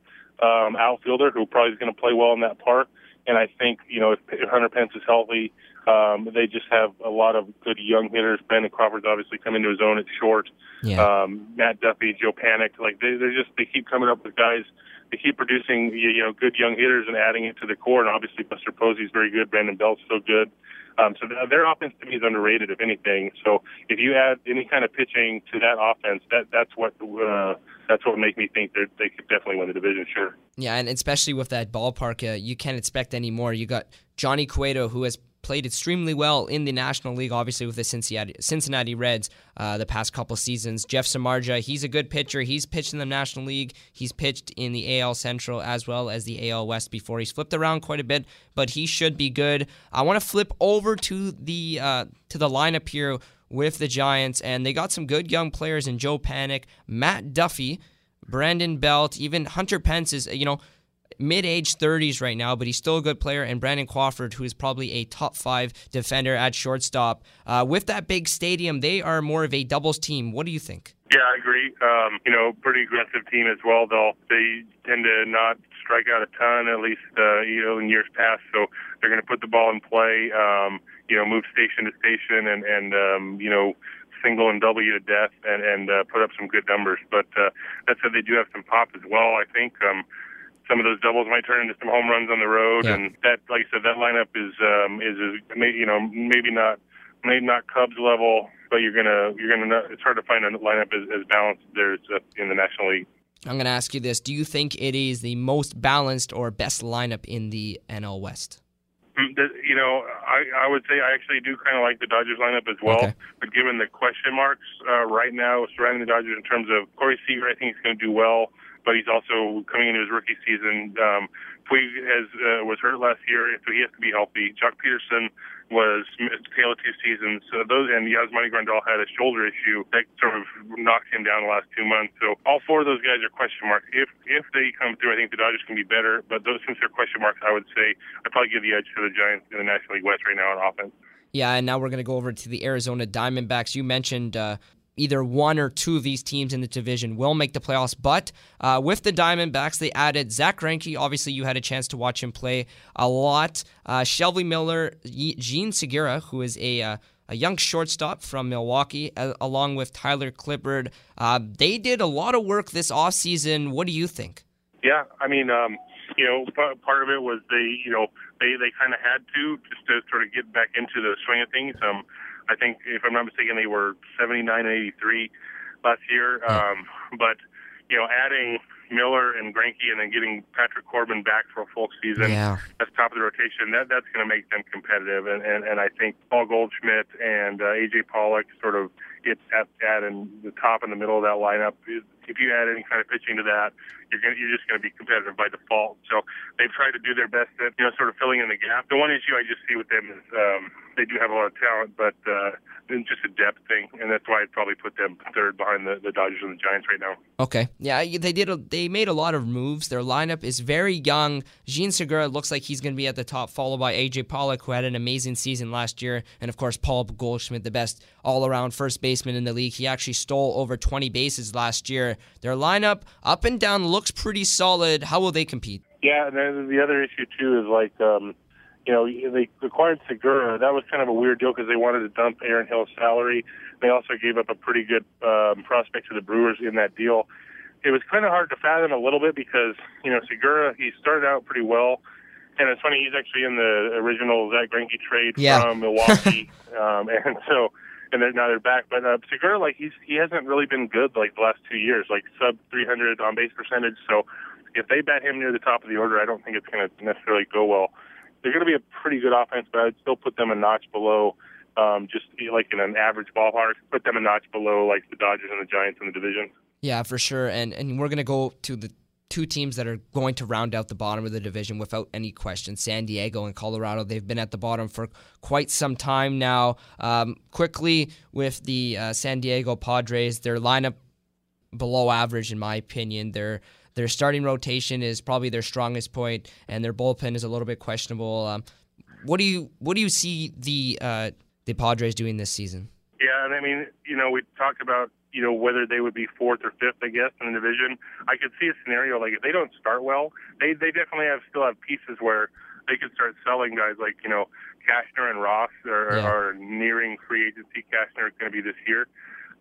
um, outfielder who probably is going to play well in that park. And I think you know if, if Hunter Pence is healthy, um, they just have a lot of good young hitters. Brandon Crawford's obviously come into his own at short. Yeah. Um, Matt Duffy, Joe Panik, like they, they're just they keep coming up with guys. They keep producing you know good young hitters and adding it to the core. And obviously Buster Posey's very good. Brandon Belt's so good. Um, so their offense to me is underrated, if anything. So if you add any kind of pitching to that offense, that that's what uh, that's what make me think that they could definitely win the division. Sure. Yeah, and especially with that ballpark, uh, you can't expect any more. You got Johnny Cueto, who has played extremely well in the National League, obviously with the Cincinnati, Reds uh, the past couple seasons. Jeff Samardzija, he's a good pitcher. He's pitched in the National League. He's pitched in the AL Central as well as the AL West before. He's flipped around quite a bit, but he should be good. I want to flip over to the uh, to the lineup here with the Giants, and they got some good young players in Joe Panik, Matt Duffy, Brandon Belt, even Hunter Pence is you know mid-age 30s right now, but he's still a good player. And Brandon Crawford, who is probably a top five defender at shortstop. Uh, with that big stadium, they are more of a doubles team. What do you think? Yeah, I agree. Um, you know, pretty aggressive team as well. Though they tend to not strike out a ton, at least uh, you know in years past. So they're going to put the ball in play. Um, you know, move station to station, and and um, you know single and double you to death and, and uh, put up some good numbers. But uh, that said, they do have some pop as well. I think um, some of those doubles might turn into some home runs on the road. Yeah. And that, like I said, that lineup is um, is, you know maybe not maybe not Cubs level, but you're gonna you're gonna. It's hard to find a lineup as, as balanced there in the National League. I'm going to ask you this: Do you think it is the most balanced or best lineup in the NL West? Mm, you know, I, I would say I actually do kind of like the Dodgers lineup as well. Okay. But given the question marks uh, right now surrounding the Dodgers in terms of Corey Seager, I think he's going to do well, but he's also coming into his rookie season. Um, Puig has uh, was hurt last year, so he has to be healthy. Joc Pederson was tail of two seasons. So those and Yasmani Grandal had a shoulder issue that sort of knocked him down the last two months. So all four of those guys are question marks. If if they come through, I think the Dodgers can be better. But those since they're question marks, I would say I'd probably give the edge to the Giants in the National League West right now on offense. Yeah, and now we're going to go over to the Arizona Diamondbacks. You mentioned uh, either one or two of these teams in the division will make the playoffs. But uh, with the Diamondbacks, they added Zack Greinke. Obviously, you had a chance to watch him play a lot. Uh, Shelby Miller, Jean Segura, who is a uh, a young shortstop from Milwaukee, along with Tyler Clippard. Uh, they did a lot of work this offseason. What do you think? Yeah, I mean, um, you know, part of it was they, you know, they they kind of had to just to sort of get back into the swing of things. Um, I think, if I'm not mistaken, they were 79 and 83 last year. Um, but you know, adding Miller and Greinke and then getting Patrick Corbin back for a full season yeah. that's top of the rotation, that that's going to make them competitive. And, and and I think Paul Goldschmidt and uh, AJ Pollock sort of get at at in the top and the middle of that lineup. If you add any kind of pitching to that, you're gonna, you're just going to be competitive by default. So they've tried to do their best at you know sort of filling in the gap. The one issue I just see with them is um, they do have a lot of talent, but uh, it's just a depth thing, and that's why I'd probably put them third behind the, the Dodgers and the Giants right now. Okay, yeah, they did. A, they made a lot of moves. Their lineup is very young. Jean Segura looks like he's going to be at the top, followed by AJ Pollock, who had an amazing season last year, and of course Paul Goldschmidt, the best all-around first baseman in the league. He actually stole over 20 bases last year. Their lineup, up and down, looks pretty solid. How will they compete? Yeah, and then the other issue too is like. Um, you know, they acquired Segura. That was kind of a weird deal because they wanted to dump Aaron Hill's salary. They also gave up a pretty good um, prospect to the Brewers in that deal. It was kind of hard to fathom a little bit because, you know, Segura, he started out pretty well. And it's funny, he's actually in the original Zack Greinke trade yeah. from Milwaukee. um, and so, and they're, now they're back. But uh, Segura, like, he's, he hasn't really been good like the last two years, like sub 300 on base percentage. So if they bat him near the top of the order, I don't think it's going to necessarily go well they're going to be a pretty good offense, but I'd still put them a notch below, um, just like in an average ballpark, put them a notch below like the Dodgers and the Giants in the division. Yeah, for sure. And and we're going to go to the two teams that are going to round out the bottom of the division without any question San Diego and Colorado. They've been at the bottom for quite some time now. Um, quickly, with the uh, San Diego Padres, their lineup below average, in my opinion. They're their starting rotation is probably their strongest point, and their bullpen is a little bit questionable. Um, what do you what do you see the uh, the Padres doing this season? Yeah, and I mean, you know, we talked about you know whether they would be fourth or fifth, I guess, in the division. I could see a scenario like if they don't start well, they they definitely have still have pieces where they could start selling guys like you know Cashner and Ross are, yeah. are nearing free agency. Cashner is going to be this year.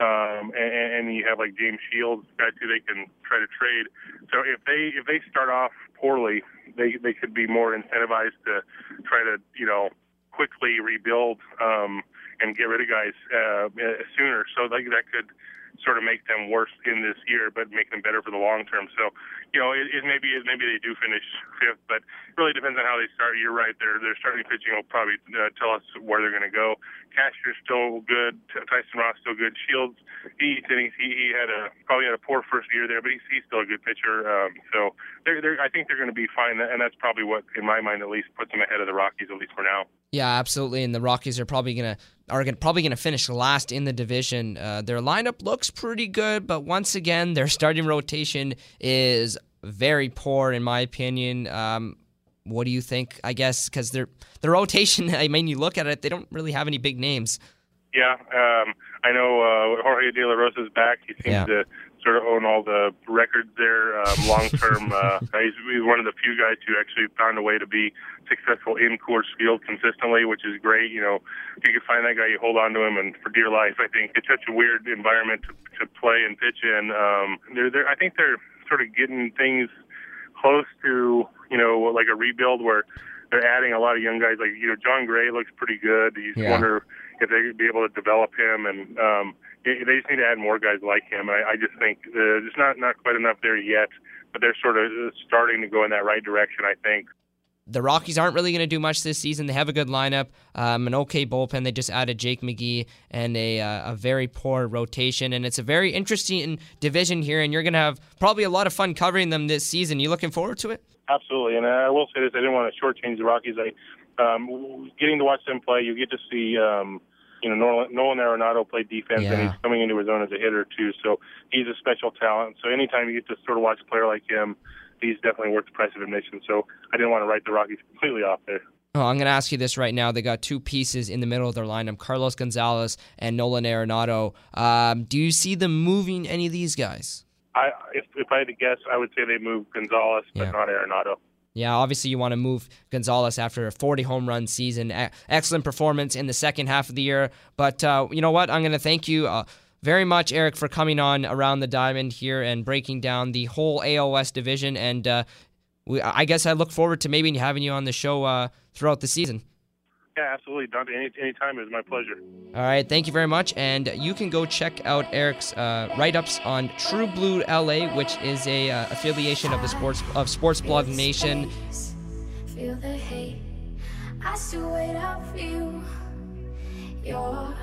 Um, and, and you have like James Shields, guys who they can try to trade. So if they if they start off poorly, they they could be more incentivized to try to you know quickly rebuild um, and get rid of guys uh, sooner. So like that could sort of make them worse in this year, but make them better for the long term. So, you know, it, it maybe it, maybe they do finish fifth, but it really depends on how they start. You're right; their their starting pitching will probably uh, tell us where they're going to go. Cashner's still good. Tyson Ross still good. Shields, he he he had a probably had a poor first year there, but he's he's still a good pitcher. Um, so they're they're I think they're going to be fine, and that's probably what, in my mind at least, puts them ahead of the Rockies at least for now. Yeah, absolutely. And the Rockies are probably gonna are gonna, probably gonna finish last in the division. Uh, their lineup looks pretty good, but once again, their starting rotation is very poor in my opinion. Um, what do you think? I guess because their the rotation. I mean, you look at it, they don't really have any big names. Yeah, um, I know uh, Jorge De La Rosa is back. He seems yeah. to sort of own all the records there. Um, long term, uh, he's, he's one of the few guys who actually found a way to be successful in Coors Field consistently, which is great. You know, if you can find that guy, you hold on to him, and for dear life. I think it's such a weird environment to, to play and pitch in. Um, they're, they're, I think they're sort of getting things close to you know like a rebuild where they're adding a lot of young guys. Like you know, Jon Gray looks pretty good. He's yeah. wonder if they could be able to develop him, and um, they just need to add more guys like him. I, I just think uh, there's not not quite enough there yet, but they're sort of starting to go in that right direction. I think the Rockies aren't really going to do much this season. They have a good lineup, um, an okay bullpen. They just added Jake McGee and a, uh, a very poor rotation. And it's a very interesting division here, and you're going to have probably a lot of fun covering them this season. You looking forward to it? Absolutely. And I will say this I didn't want to shortchange the Rockies. I um, Getting to watch them play, you get to see. Um, you know, Nolan, Nolan Arenado played defense, yeah. and he's coming into his own as a hitter too. So he's a special talent. So anytime you get to sort of watch a player like him, he's definitely worth the price of admission. So I didn't want to write the Rockies completely off there. Oh, I'm going to ask you this right now. They got two pieces in the middle of their lineup Carlos Gonzalez and Nolan Arenado. Um, do you see them moving any of these guys? I, if, if I had to guess, I would say they move Gonzalez, but Yeah. not Arenado. Yeah, obviously you want to move Gonzalez after a 40 home run season. E- excellent performance in the second half of the year. But uh, you know what? I'm going to thank you uh, very much, Eric, for coming on around the diamond here and breaking down the whole AOS division. And uh, we, I guess I look forward to maybe having you on the show uh, throughout the season. Yeah, absolutely. Dante, any anytime it was my pleasure. All right, thank you very much. And you can go check out Eric's uh, write-ups on True Blue LA, which is a uh, affiliation of the sports of Sports Blog Nation. Feel the hate. I still wait up for you. You're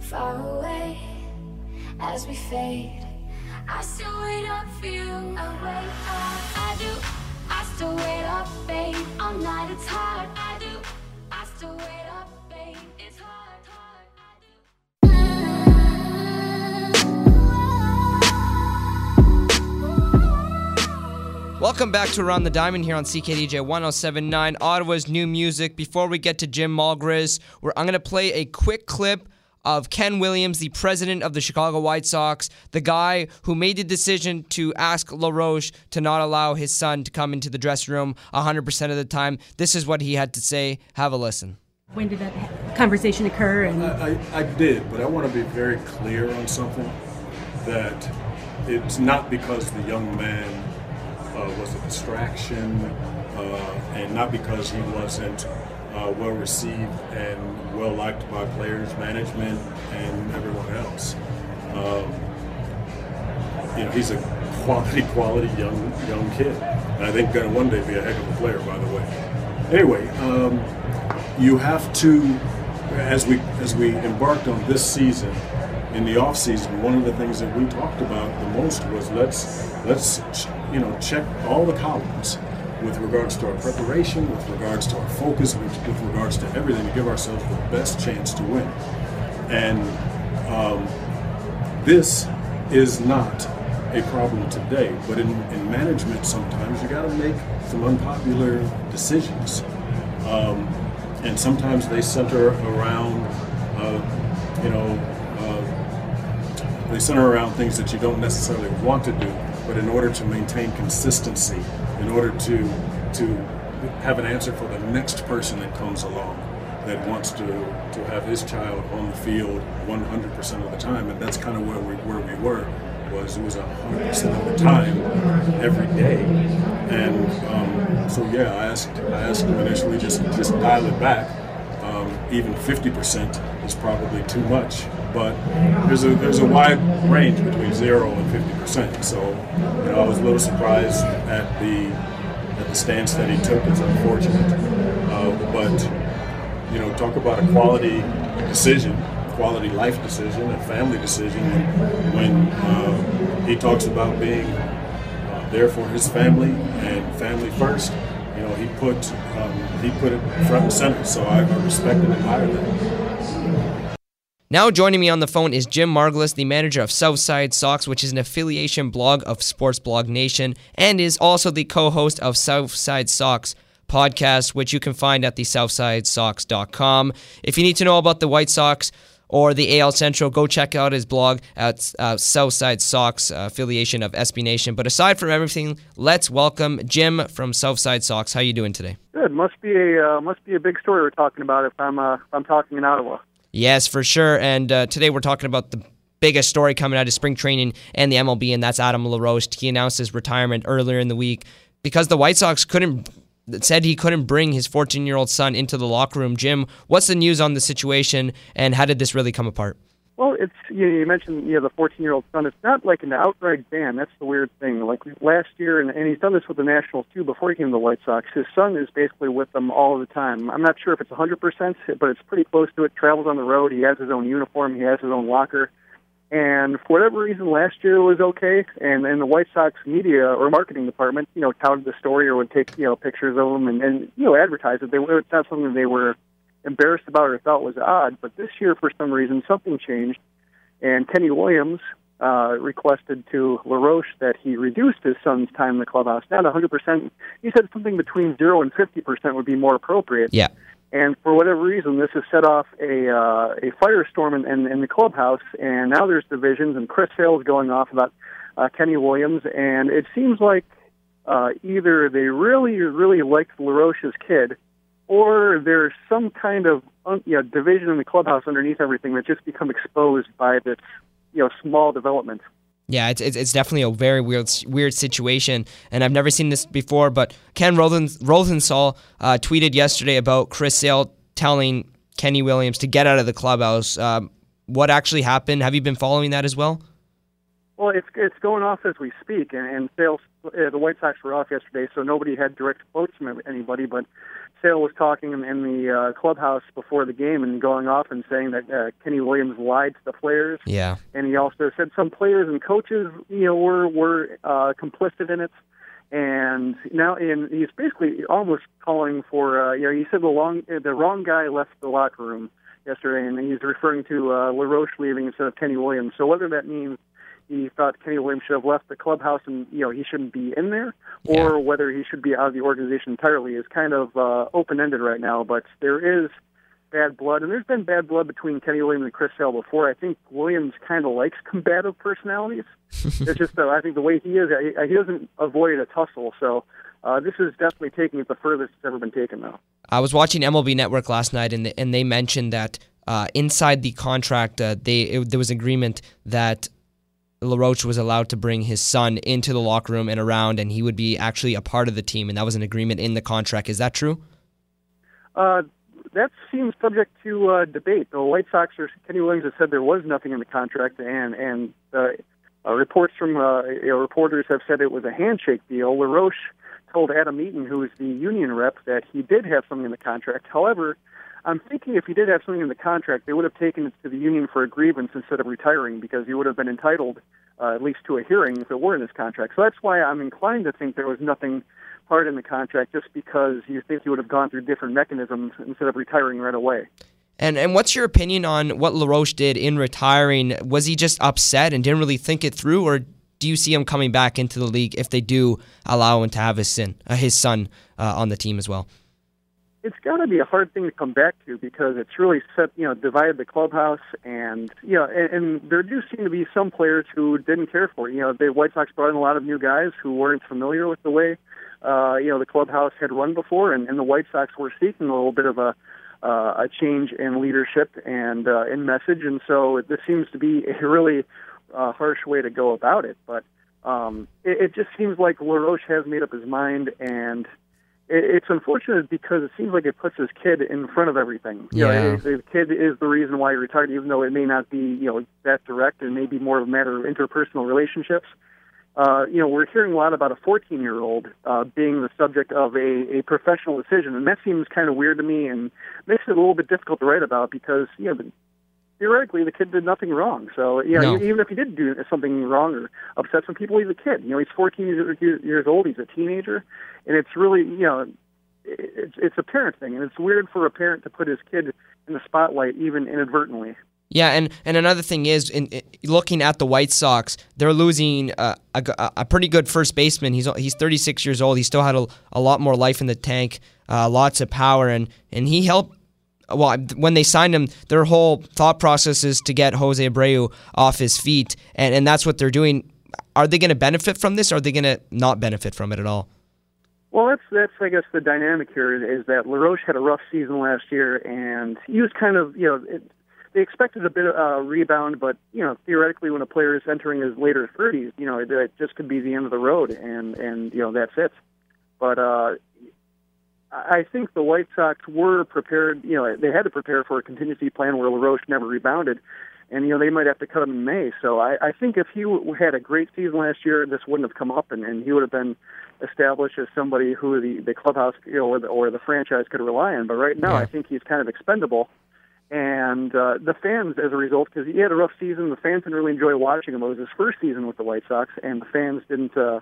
far away as we fade. I still wait up for you. I wait up. I do. I still wait up, babe. All night it's hard. I do. Welcome back to Around the Diamond here on CKDJ 1079, Ottawa's new music. Before we get to Jim Margalus, we're, I'm going to play a quick clip of Ken Williams, the president of the Chicago White Sox, the guy who made the decision to ask LaRoche to not allow his son to come into the dressing room 100% of the time. This is what he had to say. Have a listen. When did that conversation occur? And I, I, I did, but I want to be very clear on something that it's not because the young man uh, was a distraction uh, and not because he wasn't uh, well received and well liked by players, management, and everyone else. Um, you know, he's a quality, quality young young kid. And I think going to one day be a heck of a player, by the way. Anyway, um, you have to, as we as we embarked on this season, in the off season, one of the things that we talked about the most was let's let's you know check all the columns with regards to our preparation, with regards to our focus, with, with regards to everything to give ourselves the best chance to win. And um, this is not a problem today, but in, in management, sometimes you got to make some unpopular decisions. Um, and sometimes they center around, uh, you know, uh, they center around things that you don't necessarily want to do, but in order to maintain consistency, in order to to have an answer for the next person that comes along that wants to to have his child on the field 100% of the time, and that's kind of where we where we were. Was it was 100% of the time, every day, and um, so yeah, I asked I asked him initially just just dial it back. Um, even 50% is probably too much, but there's a there's a wide range between zero and 50%. So you know, I was a little surprised at the at the stance that he took. It's unfortunate, uh, but you know, talk about a quality decision, quality life decision, a family decision. When, uh, he talks about being uh, there for his family and family first, you know, he put um, he put it front and center. So I, I respect and admire that. Now joining me on the phone is Jim Margalus, the manager of Southside Sox, which is an affiliation blog of Sports Blog Nation, and is also the co-host of Southside Sox podcast, which you can find at the southsidesox.com. If you need to know about the White Sox or the AL Central, go check out his blog at uh, Southside Sox, uh, affiliation of SB Nation. But aside from everything, let's welcome Jim from Southside Sox. How are you doing today? Good. Must be a uh, must be a big story we're talking about if I'm uh, I'm talking in Ottawa. Yes, for sure. And uh, today we're talking about the biggest story coming out of spring training and the MLB, and that's Adam LaRoche. He announced his retirement earlier in the week because the White Sox couldn't said he couldn't bring his 14 year old son into the locker room. Jim, what's the news on the situation, and how did this really come apart? Well, it's you, know, you mentioned you know the 14 year old son. It's not like an outright ban. That's the weird thing. Like last year, and, and he's done this with the Nationals too. Before he came to the White Sox, his son is basically with them all the time. I'm not sure if it's 100 percent, but it's pretty close to it. Travels on the road. He has his own uniform. He has his own locker. And for whatever reason, last year it was okay, and and the White Sox media or marketing department, you know, touted the story or would take you know pictures of him and, and you know advertise it. They it's not something they were embarrassed about or thought was odd. But this year, for some reason, something changed, and Kenny Williams uh, requested to LaRoche that he reduced his son's time in the clubhouse. Not 100%. He said something between 0 and 50% would be more appropriate. Yeah. And for whatever reason, this has set off a uh, a firestorm in, in, in the clubhouse, and now there's divisions, and Chris Sale is going off about uh, Kenny Williams, and it seems like uh, either they really, really liked LaRoche's kid, or there's some kind of um, you know, division in the clubhouse underneath everything that just become exposed by this you know small development. Yeah, it's, it's, it's definitely a very weird weird situation, and I've never seen this before. But Ken Rosenthal uh, tweeted yesterday about Chris Sale telling Kenny Williams to get out of the clubhouse. Um, what actually happened? Have you been following that as well? Well, it's it's going off as we speak, and, and Sales, uh, the White Sox were off yesterday, so nobody had direct quotes from anybody. But Sale was talking in, in the uh, clubhouse before the game and going off and saying that uh, Kenny Williams lied to the players. Yeah, and he also said some players and coaches, you know, were were uh, complicit in it. And now, and he's basically almost calling for, uh, you know, he said the long, the wrong guy left the locker room yesterday, and he's referring to uh, LaRoche leaving instead of Kenny Williams. So whether that means he thought Kenny Williams should have left the clubhouse and you know he shouldn't be in there, or yeah. whether he should be out of the organization entirely is kind of uh, open ended right now. But there is bad blood, and there's been bad blood between Kenny Williams and Chris Sale before. I think Williams kind of likes combative personalities. it's just uh, I think the way he is, he doesn't avoid a tussle. So uh, this is definitely taking it the furthest it's ever been taken, though. I was watching MLB Network last night, and and they mentioned that uh, inside the contract, uh, they it, there was agreement that LaRoche was allowed to bring his son into the locker room and around, and he would be actually a part of the team, and that was an agreement in the contract. Is that true? Uh, that seems subject to uh, debate. The White Sox or Kenny Williams has said there was nothing in the contract, and and uh, uh, reports from uh, you know, reporters have said it was a handshake deal. LaRoche told Adam Eaton, who is the union rep, that he did have something in the contract. However, I'm thinking if he did have something in the contract, they would have taken it to the union for a grievance instead of retiring because he would have been entitled uh, at least to a hearing if it were in his contract. So that's why I'm inclined to think there was nothing hard in the contract just because you think he would have gone through different mechanisms instead of retiring right away. And and what's your opinion on what LaRoche did in retiring? Was he just upset and didn't really think it through, or do you see him coming back into the league if they do allow him to have his son, uh, his son uh, on the team as well? It's got to be a hard thing to come back to because it's really set, you know, divided the clubhouse, and you know, and, and there do seem to be some players who didn't care for it. You know, the White Sox brought in a lot of new guys who weren't familiar with the way, uh, you know, the clubhouse had run before, and, and the White Sox were seeking a little bit of a uh, a change in leadership and uh, in message, and so this seems to be a really uh, harsh way to go about it, but. Um, it, it just seems like LaRoche has made up his mind, and it's unfortunate because it seems like it puts his kid in front of everything. You yeah. know, the kid is the reason why he retired, even though it may not be, you know, that direct and may be more of a matter of interpersonal relationships. Uh, you know, we're hearing a lot about a 14 year old uh, being the subject of a, a professional decision, and that seems kind of weird to me and makes it a little bit difficult to write about because, you know, theoretically the kid did nothing wrong. So know, no. even if he did do something wrong or upset some people, he's a kid. You know, he's 14 years, years old. He's a teenager, and it's really you know, it's it's a parent thing, and it's weird for a parent to put his kid in the spotlight even inadvertently. Yeah, and, and another thing is, in, in looking at the White Sox, they're losing uh, a, a pretty good first baseman. He's he's 36 years old. He still had a, a lot more life in the tank, uh, lots of power, and, and he helped well, when they signed him, their whole thought process is to get Jose Abreu off his feet, and, and that's what they're doing. Are they going to benefit from this? Or are they going to not benefit from it at all? Well, that's that's I guess the dynamic here is, that LaRoche had a rough season last year, and he was kind of you know it, they expected a bit of a rebound, but you know theoretically when a player is entering his later 30s, you know it, it just could be the end of the road, and and you know that's it. But uh, I think the White Sox were prepared. You know, they had to prepare for a contingency plan where LaRoche never rebounded, and you know they might have to cut him in May. So I, I think if he w- had a great season last year, this wouldn't have come up, and, and he would have been established as somebody who the the clubhouse, you know, or the, or the franchise could rely on. But right now, Yeah. I think he's kind of expendable. And uh, the fans, as a result, because he had a rough season, the fans didn't really enjoy watching him. It was his first season with the White Sox, and the fans didn't, uh,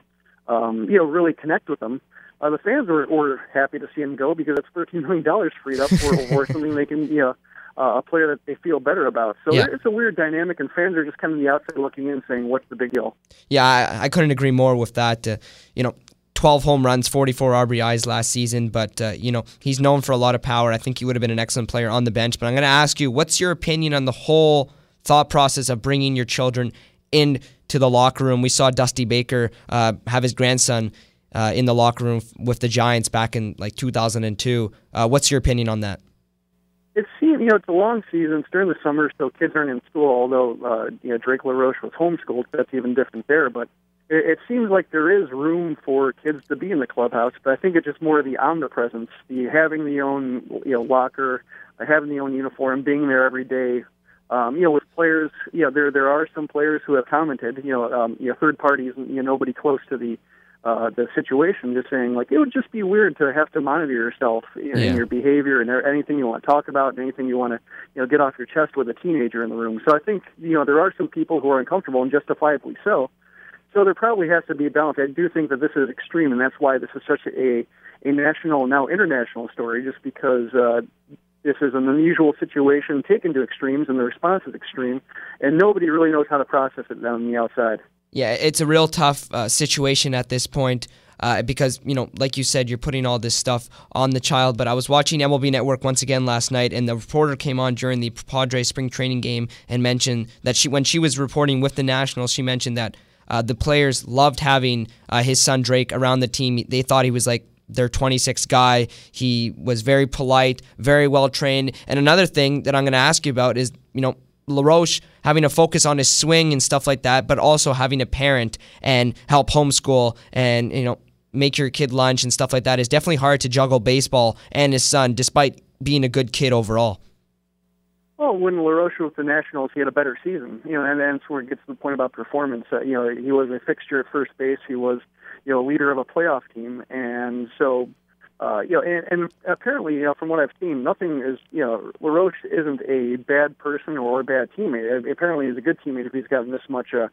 um, you know, really connect with him. Uh, the fans were, were happy to see him go because it's thirteen million dollars freed up for, for something they can, you know, uh, a player that they feel better about. So Yeah. it's a weird dynamic, and fans are just kind of the outside looking in, saying, "What's the big deal?" Yeah, I, I couldn't agree more with that. Uh, you know, 12 home runs, 44 RBIs last season, but, uh, you know, he's known for a lot of power. I think he would have been an excellent player on the bench. But I'm going to ask you, what's your opinion on the whole thought process of bringing your children into the locker room? We saw Dusty Baker uh, have his grandson uh, in the locker room with the Giants back in like 2002. Uh, what's your opinion on that? It seems, you know, it's a long season. It's during the summer, so kids aren't in school. Although, uh, you know, Drake LaRoche was homeschooled, so that's even different there. But it, it seems like there is room for kids to be in the clubhouse. But I think it's just more of the omnipresence, the having the own, you know, locker, having the own uniform, being there every day. Um, you know, with players, you know, there there are some players who have commented, you know, um, you know, third parties, you know, nobody close to the uh, the situation, just saying like it would just be weird to have to monitor yourself you know, Yeah. and your behavior and there anything you want to talk about and anything you want to you know get off your chest with a teenager in the room. So I think you know there are some people who are uncomfortable and justifiably so. So there probably has to be a balance. I do think that this is extreme, and that's why this is such a a national now international story, just because. Uh, this is an unusual situation taken to extremes, and the response is extreme, and nobody really knows how to process it on the outside. Yeah, it's a real tough uh, situation at this point uh, because, you know, like you said, you're putting all this stuff on the child. But I was watching MLB Network once again last night, and the reporter came on during the Padres spring training game and mentioned that she, when she was reporting with the Nationals, she mentioned that uh, the players loved having uh, his son Drake around the team. They thought he was like their 26 guy. He was very polite, very well trained. And another thing that I'm going to ask you about is, you know, LaRoche having to focus on his swing and stuff like that, but also having a parent and help homeschool and, you know, make your kid lunch and stuff like that is definitely hard to juggle baseball and his son despite being a good kid overall. Well, when LaRoche was with the Nationals, he had a better season. You know, and that's where it gets to the point about performance. Uh, you know, he was a fixture at first base. He was, you know, a leader of a playoff team, and so, uh, you know, and, and apparently, you know, from what I've seen, nothing is, you know, LaRoche isn't a bad person or a bad teammate. Apparently, he's a good teammate if he's gotten this much uh,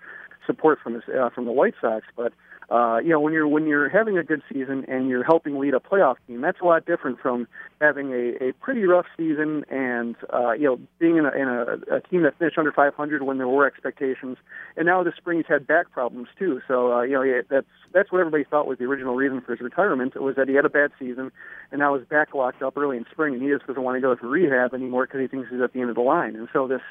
support from his uh, from the White Sox. But uh, you know, when you're when you're having a good season and you're helping lead a playoff team, that's a lot different from having a, a pretty rough season and uh, you know being in, a, in a, a team that finished under 500 when there were expectations. And now this spring he's had back problems too. So uh, you know yeah, that's that's what everybody thought was the original reason for his retirement. It was that he had a bad season and now his back locked up early in spring, and he just doesn't want to go to rehab anymore because he thinks he's at the end of the line. And so this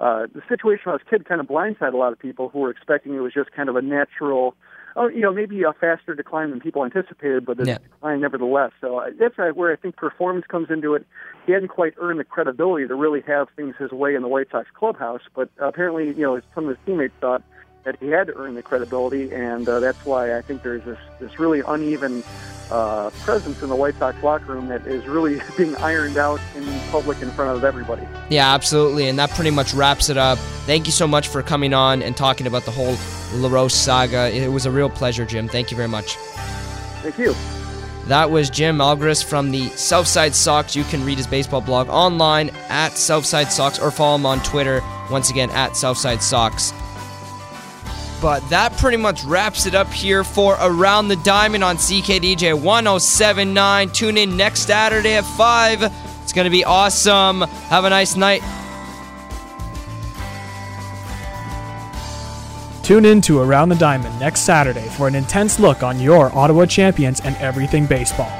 uh, the situation with his kid kind of blindsided a lot of people who were expecting it was just kind of a natural, oh, you know, maybe a faster decline than people anticipated, but a Yeah. decline nevertheless. So uh, that's where I think performance comes into it. He hadn't quite earned the credibility to really have things his way in the White Sox clubhouse, but apparently, you know, some of his teammates thought that he had to earn the credibility, and uh, that's why I think there's this this really uneven uh, presence in the White Sox locker room that is really being ironed out in public in front of everybody. Yeah, absolutely. And that pretty much wraps it up. Thank you so much for coming on and talking about the whole LaRoche saga. It was a real pleasure, Jim. Thank you very much. Thank you. That was Jim Margalus from the Southside Sox. You can read his baseball blog online at Southside Sox or follow him on Twitter, once again, at Southside Sox. But that pretty much wraps it up here for Around the Diamond on CKDJ 1079. Tune in next Saturday at 5. It's going to be awesome. Have a nice night. Tune in to Around the Diamond next Saturday for an intense look on your Ottawa champions and everything baseball.